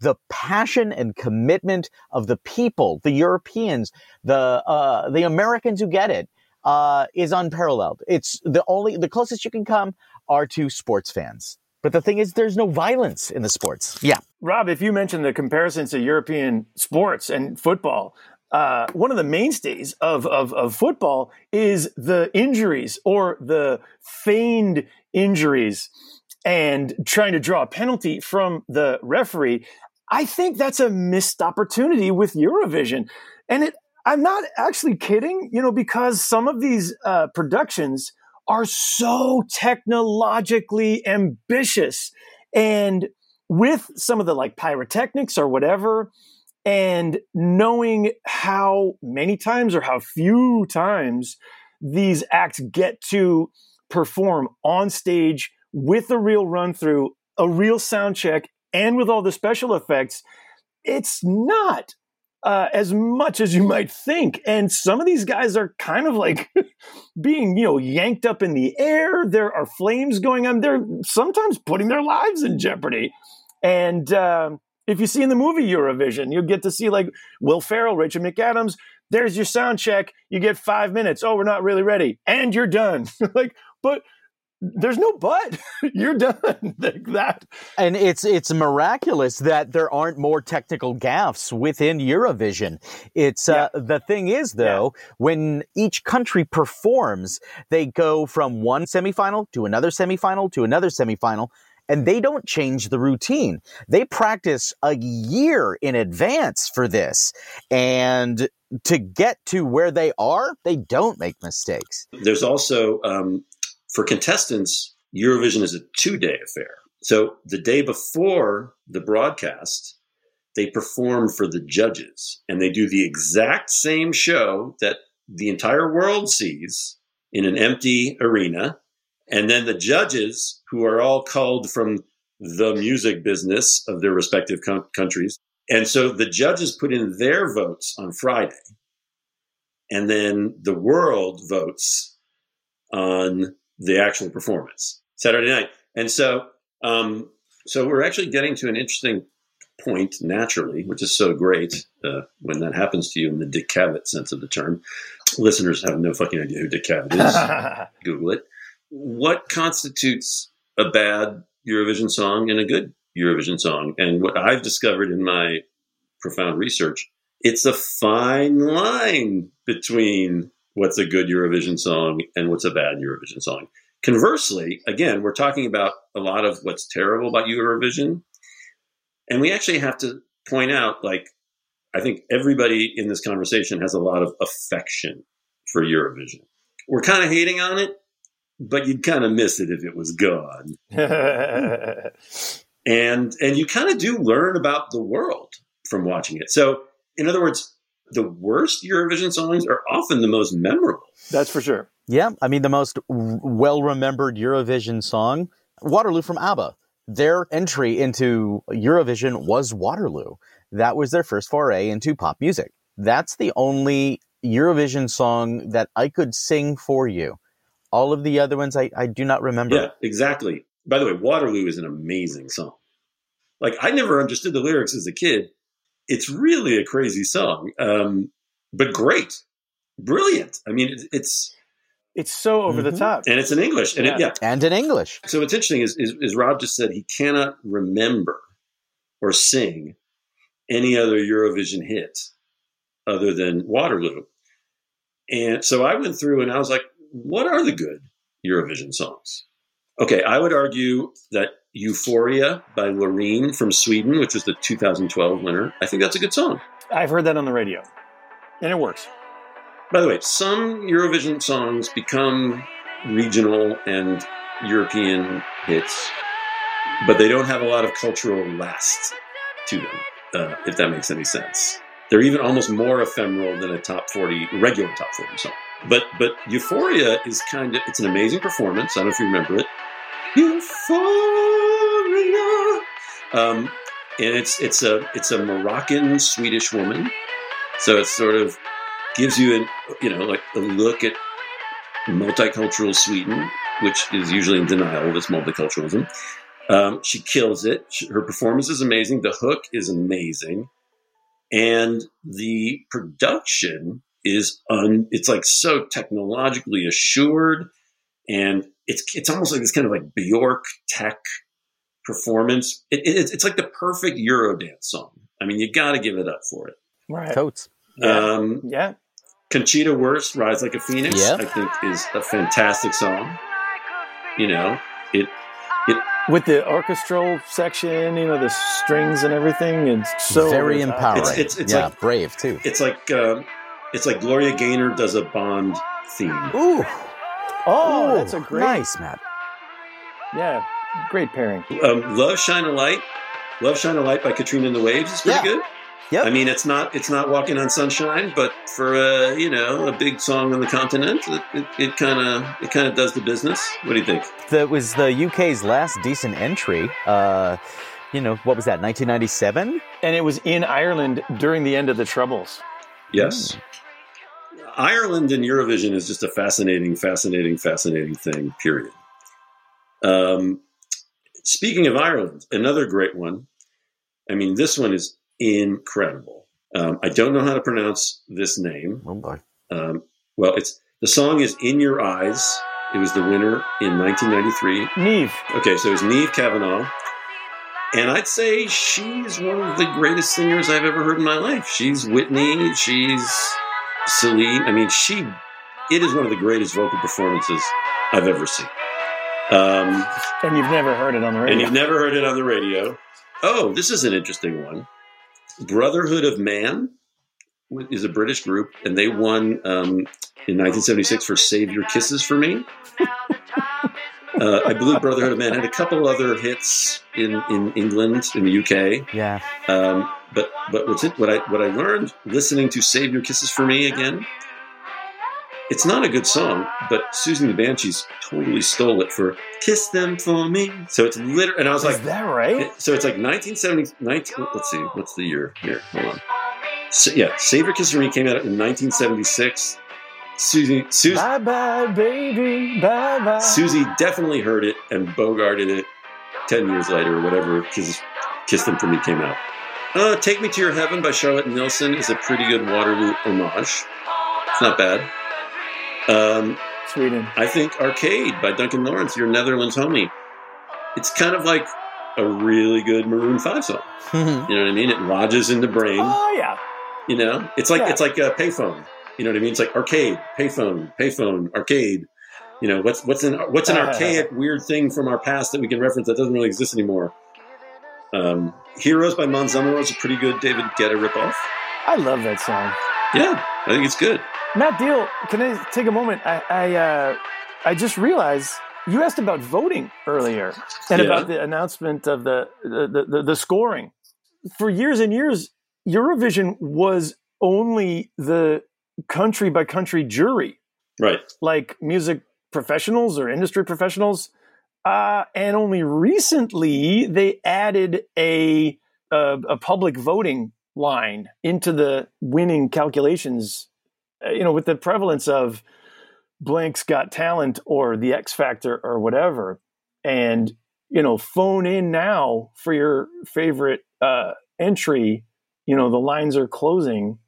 The passion and commitment of the people, the Europeans, the uh, the Americans who get it, uh, is unparalleled. It's the only the closest you can come are to sports fans. But the thing is, there's no violence in the sports. Yeah. Rob, if you mentioned the comparisons to European sports and football, uh, one of the mainstays of, of, of football is the injuries or the feigned injuries and trying to draw a penalty from the referee. I think that's a missed opportunity with Eurovision. And it, I'm not actually kidding, you know, because some of these uh, productions are so technologically ambitious and with some of the like pyrotechnics or whatever and knowing how many times or how few times these acts get to perform on stage with a real run through a real sound check and with all the special effects it's not uh, as much as you might think. And some of these guys are kind of like being, you know, yanked up in the air. There are flames going on. They're sometimes putting their lives in jeopardy. And um, if you see in the movie Eurovision, you'll get to see like Will Ferrell, Rachel McAdams. There's your sound check. You get five minutes. Oh, we're not really ready, and you're done. like, but there's no but. you're done like that. And it's it's miraculous that there aren't more technical gaffes within Eurovision. It's uh, the thing is though, when each country performs, they go from one semifinal to another semifinal to another semifinal. And they don't change the routine. They practice a year in advance for this. And to get to where they are, they don't make mistakes. There's also um, for contestants, Eurovision is a two day affair. So the day before the broadcast, they perform for the judges and they do the exact same show that the entire world sees in an empty arena. And then the judges, who are all called from the music business of their respective co- countries. And so the judges put in their votes on Friday. And then the world votes on the actual performance Saturday night. And so, um, so we're actually getting to an interesting point naturally, which is so great uh, when that happens to you in the Dick Cavett sense of the term. Listeners have no fucking idea who Dick Cavett is. Google it. What constitutes a bad Eurovision song and a good Eurovision song? And what I've discovered in my profound research, it's a fine line between what's a good Eurovision song and what's a bad Eurovision song. Conversely, again, we're talking about a lot of what's terrible about Eurovision. And we actually have to point out, like, I think everybody in this conversation has a lot of affection for Eurovision. We're kind of hating on it, but you'd kind of miss it if it was gone. And and you kind of do learn about the world from watching it. So, in other words, the worst Eurovision songs are often the most memorable. That's for sure. Yeah, I mean the most well remembered Eurovision song, Waterloo from ABBA. Their entry into Eurovision was Waterloo. That was their first foray into pop music. That's the only Eurovision song that I could sing for you. All of the other ones I, I do not remember. Yeah, exactly. By the way, Waterloo is an amazing song. Like I never understood the lyrics as a kid. It's really a crazy song, um, but great, brilliant. I mean, it, it's It's so over the Mhm. top. and it's in English, and Yeah. it, yeah. And in English. So what's interesting is, is, is Rob just said he cannot remember or sing any other Eurovision hit other than Waterloo. And so I went through and I was like, what are the good Eurovision songs? Okay, I would argue that Euphoria by Loreen from Sweden, which was the 2012 winner, I think that's a good song. I've heard that on the radio, and it works. By the way, some Eurovision songs become regional and European hits, but they don't have a lot of cultural last to them, uh, if that makes any sense. They're even almost more ephemeral than a top 40, regular top 40 song. But but Euphoria is kind of, it's an amazing performance. I don't know if you remember it. Euphoria. Um, and it's it's a it's a Moroccan Swedish woman, so it sort of gives you an you know like a look at multicultural Sweden, which is usually in denial of its multiculturalism. Um, she kills it. She, her performance is amazing. The hook is amazing, and the production is un. It's like so technologically assured, and it's it's almost like this kind of like Bjork tech performance. It, it, it's it's like the perfect Eurodance song. I mean, you got to give it up for it. Right. Totes. Yeah. Um, yeah. Conchita Wurst, "Rise Like a Phoenix," Yeah. I think is a fantastic song. You know, it it. With the orchestral section, you know, the strings and everything, it's so Very over empowering. It's- it's- it's yeah, like- brave too. it's like um, it's like Gloria Gaynor does a Bond theme. Ooh. Oh, Ooh, that's a great, nice, Matt. yeah, great pairing. Um, Love Shine a Light, Love Shine a Light by Katrina and the Waves is pretty Yeah. good. Yep. I mean, it's not it's not Walking on Sunshine, but for a you know a big song on the continent, it kind of it kind of does the business. What do you think? That was the UK's last decent entry. Uh, you know, what was that, 1997? And it was in Ireland during the end of the Troubles. Yes. Ireland and Eurovision is just a fascinating, fascinating, fascinating thing, period. Um, speaking of Ireland, another great one. I mean, this one is incredible. Um, I don't know how to pronounce this name. Oh boy. Um, well, it's the song is "In Your Eyes." It was the winner in 1993. Niamh. Okay, so it was Niamh Kavanagh. And I'd say she's one of the greatest singers I've ever heard in my life. She's Whitney, she's Celine. I mean, she, it is one of the greatest vocal performances I've ever seen. Um, And you've never heard it on the radio. and you've never heard it on the radio. Oh, this is an interesting one. Brotherhood of Man is a British group, and they won um, in 1976 for "Save Your Kisses for Me." Uh, I believe Brotherhood of Man had a couple other hits in, in England, in the UK. Yeah. Um, but but what's it? What I what I learned listening to "Save Your Kisses for Me" again. It's not a good song, but Siouxsie and the Banshees totally stole it for "Kiss Them for Me." So it's literally, and I was Is like, that right? so it's like 1970. 19, let's see, what's the year here? Hold on. So, yeah, "Save Your Kisses for Me" came out in 1976. Siouxsie, Siouxsie, Bye bye, baby. Bye bye. Siouxsie definitely heard it and bogarted it 10 years later or whatever because Kiss Them For Me came out. Uh, Take Me To Your Heaven by Charlotte Nilsson is a pretty good Waterloo homage. It's not bad. Um, Sweden. I think Arcade by Duncan Lawrence, your Netherlands homie. It's kind of like a really good Maroon 5 song. You know what I mean? It lodges in the brain. Oh yeah. You know, it's like Yeah. it's like a payphone. You know what I mean? It's like arcade, payphone, payphone, arcade. You know, what's what's an what's an archaic weird thing from our past that we can reference that doesn't really exist anymore? Um, Heroes by Mon is a pretty good David Guetta ripoff. I love that song. Yeah, I think it's good. Matt Deal, can I take a moment? I I, uh, I just realized you asked about voting earlier and Yeah. about the announcement of the the, the the scoring. For years and years, Eurovision was only the country by country jury, Right. like music professionals or industry professionals. Uh, and only recently they added a, a a public voting line into the winning calculations. Uh, you know, with the prevalence of Blank's Got Talent or The X Factor or whatever, and you know, phone in now for your favorite uh, entry. You know, the lines are closing,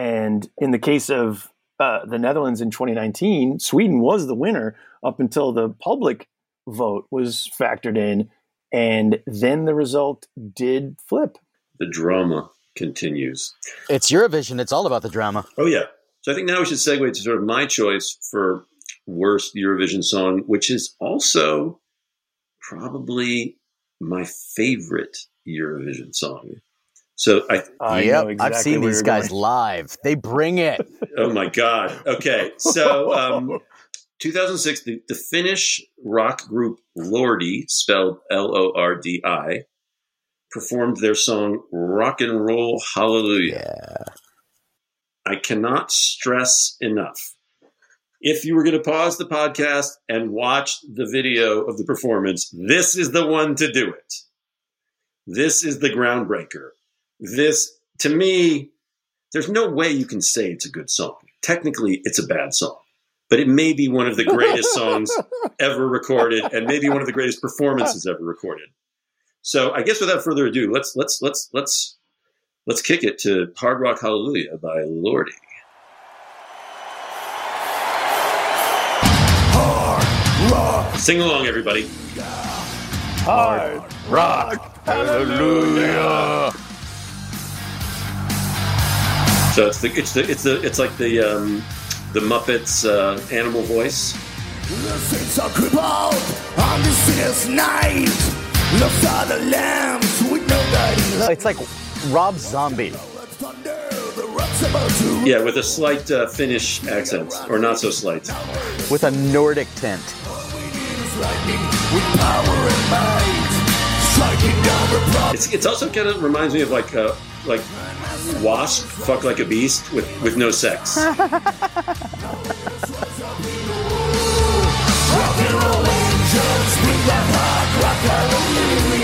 and in the case of uh, the Netherlands in 2019, Sweden was the winner up until the public vote was factored in, and then the result did flip. The drama continues. it's Eurovision. It's all about the drama. Oh yeah. So I think now we should segue to sort of my choice for worst Eurovision song, which is also probably my favorite Eurovision song. So I I yep, know exactly I've seen where these guys going. live. They bring it. oh my god. Okay. So um 2006 the, the Finnish rock group Lordi, spelled L O R D I, performed their song Rock and Roll Hallelujah. yeah. I cannot stress enough. If you were going to pause the podcast and watch the video of the performance, this is the one to do it. This is the groundbreaker. This, to me, there's no way you can say it's a good song. Technically, it's a bad song, but it may be one of the greatest songs ever recorded and maybe one of the greatest performances ever recorded. So I guess without further ado, let's let's let's let's let's kick it to Hard Rock Hallelujah by Lordi. Hard rock. Sing along, everybody. Hard Rock. Hallelujah. So it's the it's the it's the it's like the um, the Muppets uh, animal voice. The saints are crippled on this sinners' night. Lost are the lambs with no guiding. It's like Rob Zombie. Thunder, the rock's about to Yeah, with a slight uh, Finnish accent, or not so slight. with a Nordic tint. lightning with power and might. Striking down the problem. It's it's also kind of reminds me of like uh, like Wasp, fuck like a beast with with no sex.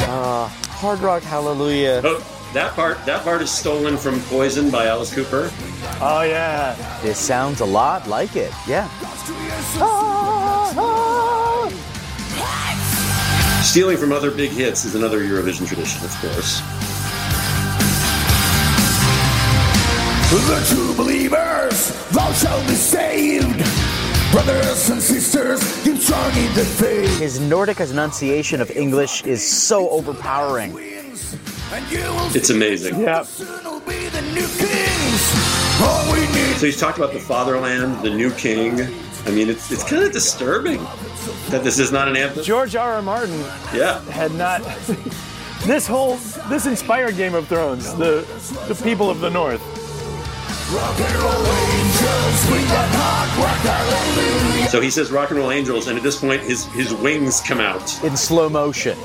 Uh, Hard Rock Hallelujah. Oh, that part that part is stolen from Poison by Alice Cooper. Oh yeah. This sounds a lot like it. Yeah. Stealing from other big hits is another Eurovision tradition, of course. The true believers, thou shalt be saved. Brothers and sisters, keep strong in the faith. His Nordic enunciation of English is so overpowering. And you will It's amazing. Yeah. soon will be the new kings. All we need So he's talked about the fatherland, the new king. I mean, it's it's kind of disturbing that this is not an anthem. George R. R. Martin Yeah, had not. this whole this inspired Game of Thrones. The the people of the North. So So he says rock and roll angels, and at this point, his his wings come out. in slow motion.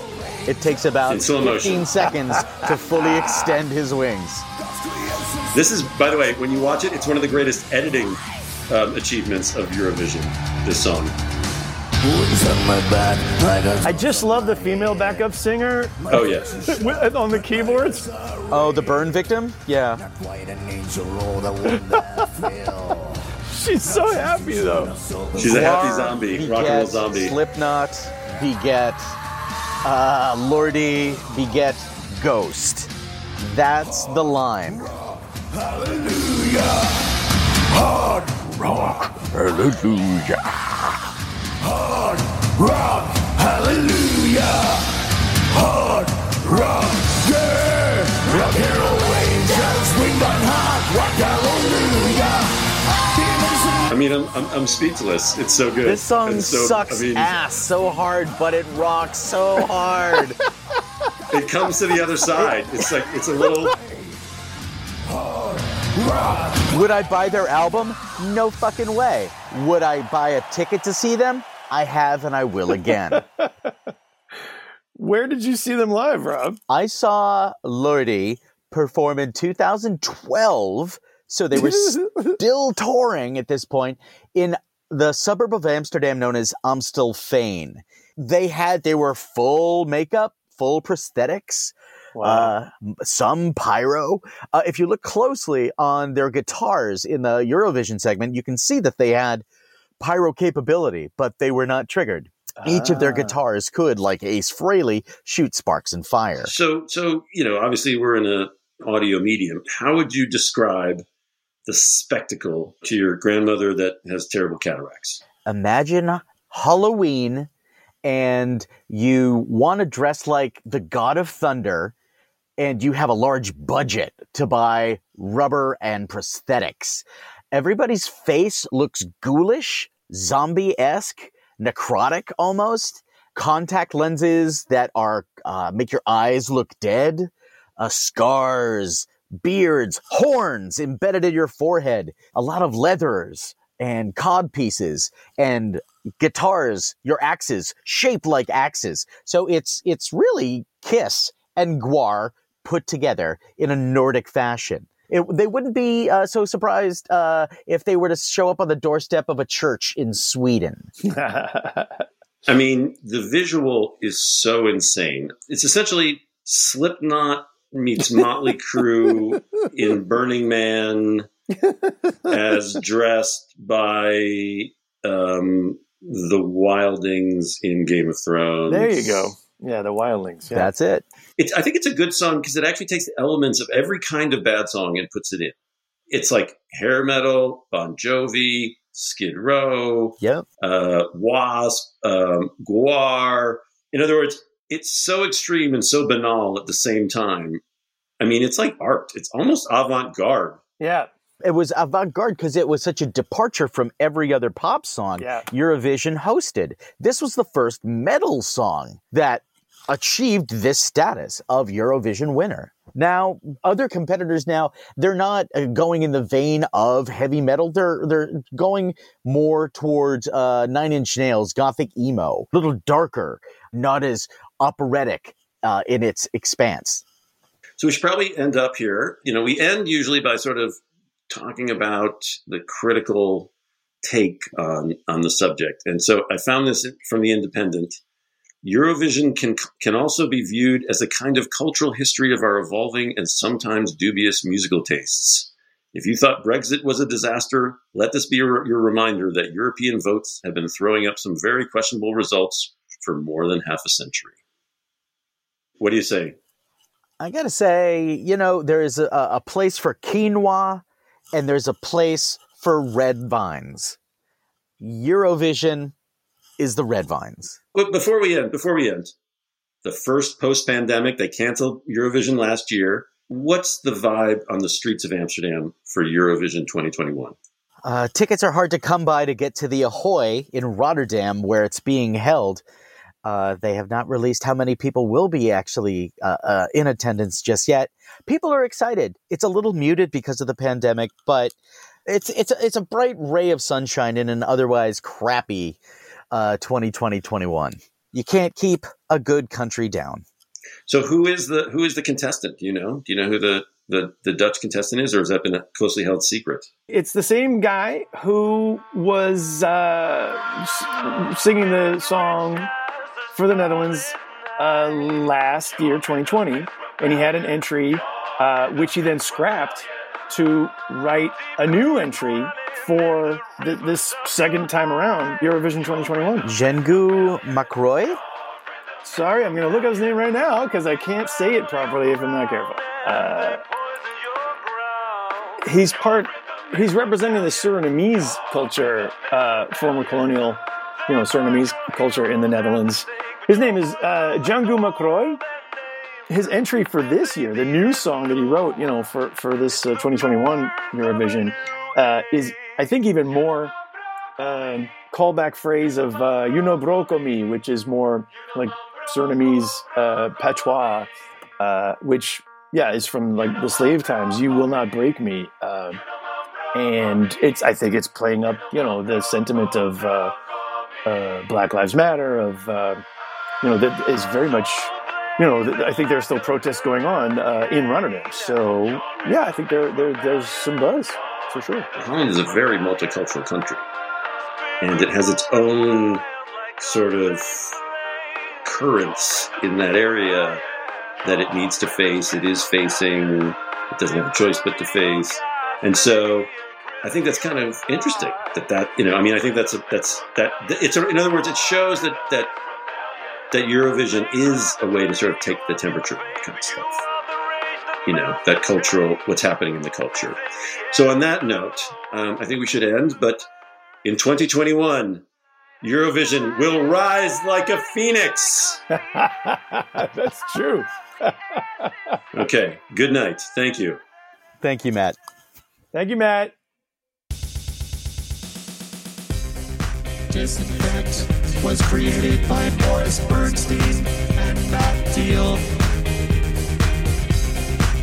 It takes about 15 seconds to fully extend his wings. This is, by the way, when you watch it, it's one of the greatest editing um, achievements of Eurovision. This song. I got I just love the female backup singer Oh yes. on the keyboards. Oh, the burn victim? Yeah. quite an angel or the one that I feel. She's so happy though. She's a happy GWAR zombie, rock and roll begets zombie. Slipknot beget uh, Lordi beget Ghost. That's the line. Hallelujah, Hard rock, hallelujah. Hard rock, hallelujah. Hard rock, yeah. Rock and roll angels, swing on hot, rock, hallelujah. I mean, I'm, I'm, I'm speechless. It's so good. This song so, sucks I mean, ass so hard, but it rocks so hard. it comes to the other side. It's like it's a little. Would I buy their album? No fucking way. Would I buy a ticket to see them? I have and I will again. Where did you see them live, Rob? I saw Lordi perform in 2012, so they were still touring at this point in the suburb of Amsterdam known as Amstelveen. They had they were full makeup, full prosthetics, uh, some pyro. Uh, if you look closely on their guitars in the Eurovision segment, you can see that they had pyro capability, but they were not triggered. Each of their Ah. guitars could, like Ace Frehley, shoot sparks and fire. So so you know, obviously we're in a audio medium. How would you describe the spectacle to your grandmother that has terrible cataracts? imagine Halloween and you want to dress like the god of thunder and you have a large budget to buy rubber and prosthetics. Everybody's face looks ghoulish, zombie esque, necrotic almost. Contact lenses that are uh, make your eyes look dead. Uh, scars, beards, horns embedded in your forehead. A lot of leathers and cod pieces and guitars, your axes shaped like axes. So it's it's really Kiss and GWAR put together in a Nordic fashion. It, they wouldn't be uh, so surprised uh, if they were to show up on the doorstep of a church in Sweden. I mean, the visual is so insane. It's essentially Slipknot meets Motley Crue in Burning Man as dressed by um, the Wildings in Game of Thrones. there you go. Yeah, the Wildlings. Yeah. That's it. It's, I think it's a good song because it actually takes the elements of every kind of bad song and puts it in. It's like hair metal, Bon Jovi, Skid Row, Yep. uh, Wasp, um, GWAR. In other words, it's so extreme and so banal at the same time. I mean, it's like art. It's almost avant garde. yeah. It was avant garde because it was such a departure from every other pop song Yeah. Eurovision hosted. This was the first metal song that achieved this status of Eurovision winner. Now, other competitors now, they're not uh, going in the vein of heavy metal. They're they're going more towards uh, Nine Inch Nails, gothic emo, a little darker, not as operatic uh, in its expanse. So we should probably end up here. You know, we end usually by sort of talking about the critical take on on the subject. And so I found this from the Independent. Eurovision can can also be viewed as a kind of cultural history of our evolving and sometimes dubious musical tastes. If you thought Brexit was a disaster, let this be your, reminder that European votes have been throwing up some very questionable results for more than half a century. What do you say? I gotta say, you know, there is a, a place for quinoa and there's a place for red vines. Eurovision is the red vines. But before we end, before we end, the first post-pandemic, they canceled Eurovision last year. What's the vibe on the streets of Amsterdam for Eurovision 2021? Uh, tickets are hard to come by to get to the Ahoy in Rotterdam where it's being held. Uh, they have not released how many people will be actually uh, uh, in attendance just yet. People are excited. It's a little muted because of the pandemic, but it's it's a, it's a bright ray of sunshine in an otherwise crappy uh 2020-21. You can't keep a good country down. So who is the who is the contestant? Do you know? Do you know who the the, the Dutch contestant is, or has that been a closely held secret? It's the same guy who was uh, singing the song for the Netherlands uh, last year, 2020, and he had an entry uh, which he then scrapped to write a new entry for th- this second time around Eurovision 2021. Jeangu Macrooy? Sorry, I'm going to look up his name right now because I can't say it properly if I'm not careful. Uh, he's part. He's representing the Surinamese culture, uh, former colonial, you know, Surinamese culture in the Netherlands. His name is uh, Django Macrooy. His entry for this year, the new song that he wrote, you know, for for this uh, 2021 Eurovision, uh, is I think even more um callback phrase of uh, "you know broko me," which is more like Surinamese uh, patois, uh, which yeah is from like the slave times. You will not break me, uh, and it's I think it's playing up you know the sentiment of uh, uh, Black Lives Matter of uh, you know that is very much you know I think there's still protests going on uh, in Rotterdam. So yeah, I think there, there there's some buzz for sure. Holland is a very multicultural country, and it has its own sort of currents in that area that it needs to face. It is facing. It doesn't have a choice but to face, and so I think that's kind of interesting. That that you know, I mean, I think that's a, that's that. It's a, in other words, it shows that that that Eurovision is a way to sort of take the temperature kind of stuff. You know, that cultural, what's happening in the culture. So, on that note, um, I think we should end. But in 2021, Eurovision will rise like a phoenix. That's true. Okay, good night. Thank you. Thank you, Matt. Thank you, Matt. Disinfect was created by Morris Bernstein and Matt Deal.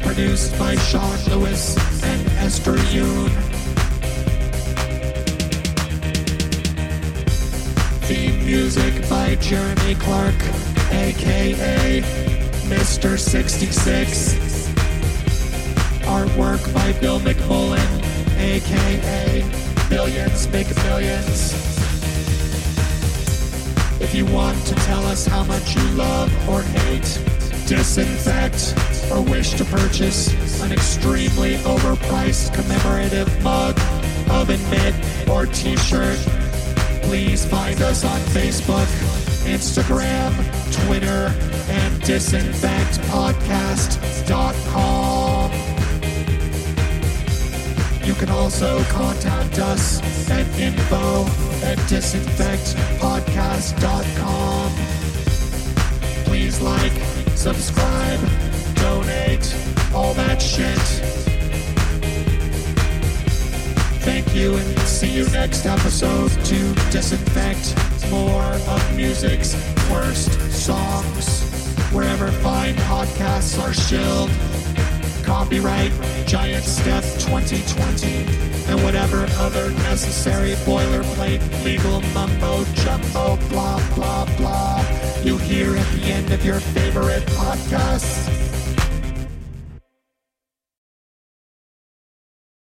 Produced by Sean Lewis and Esther Yoon. Theme music by Jeremy Clark, aka Mr. 66. Artwork by Bill McMullen, aka Millions Make Millions. If you want to tell us how much you love or hate, disinfect, or wish to purchase an extremely overpriced commemorative mug, oven mitt, or t-shirt, please find us on Facebook, Instagram, Twitter, and disinfectpodcast.com. You can also contact us at info at disinfectpodcast.com. Please like, subscribe, donate, all that shit. Thank you and see you next episode to disinfect more of music's worst songs. Wherever fine podcasts are shilled. Copyright Giant Step 2020 and whatever other necessary boilerplate legal mumbo jumbo blah blah blah you hear at the end of your favorite podcasts.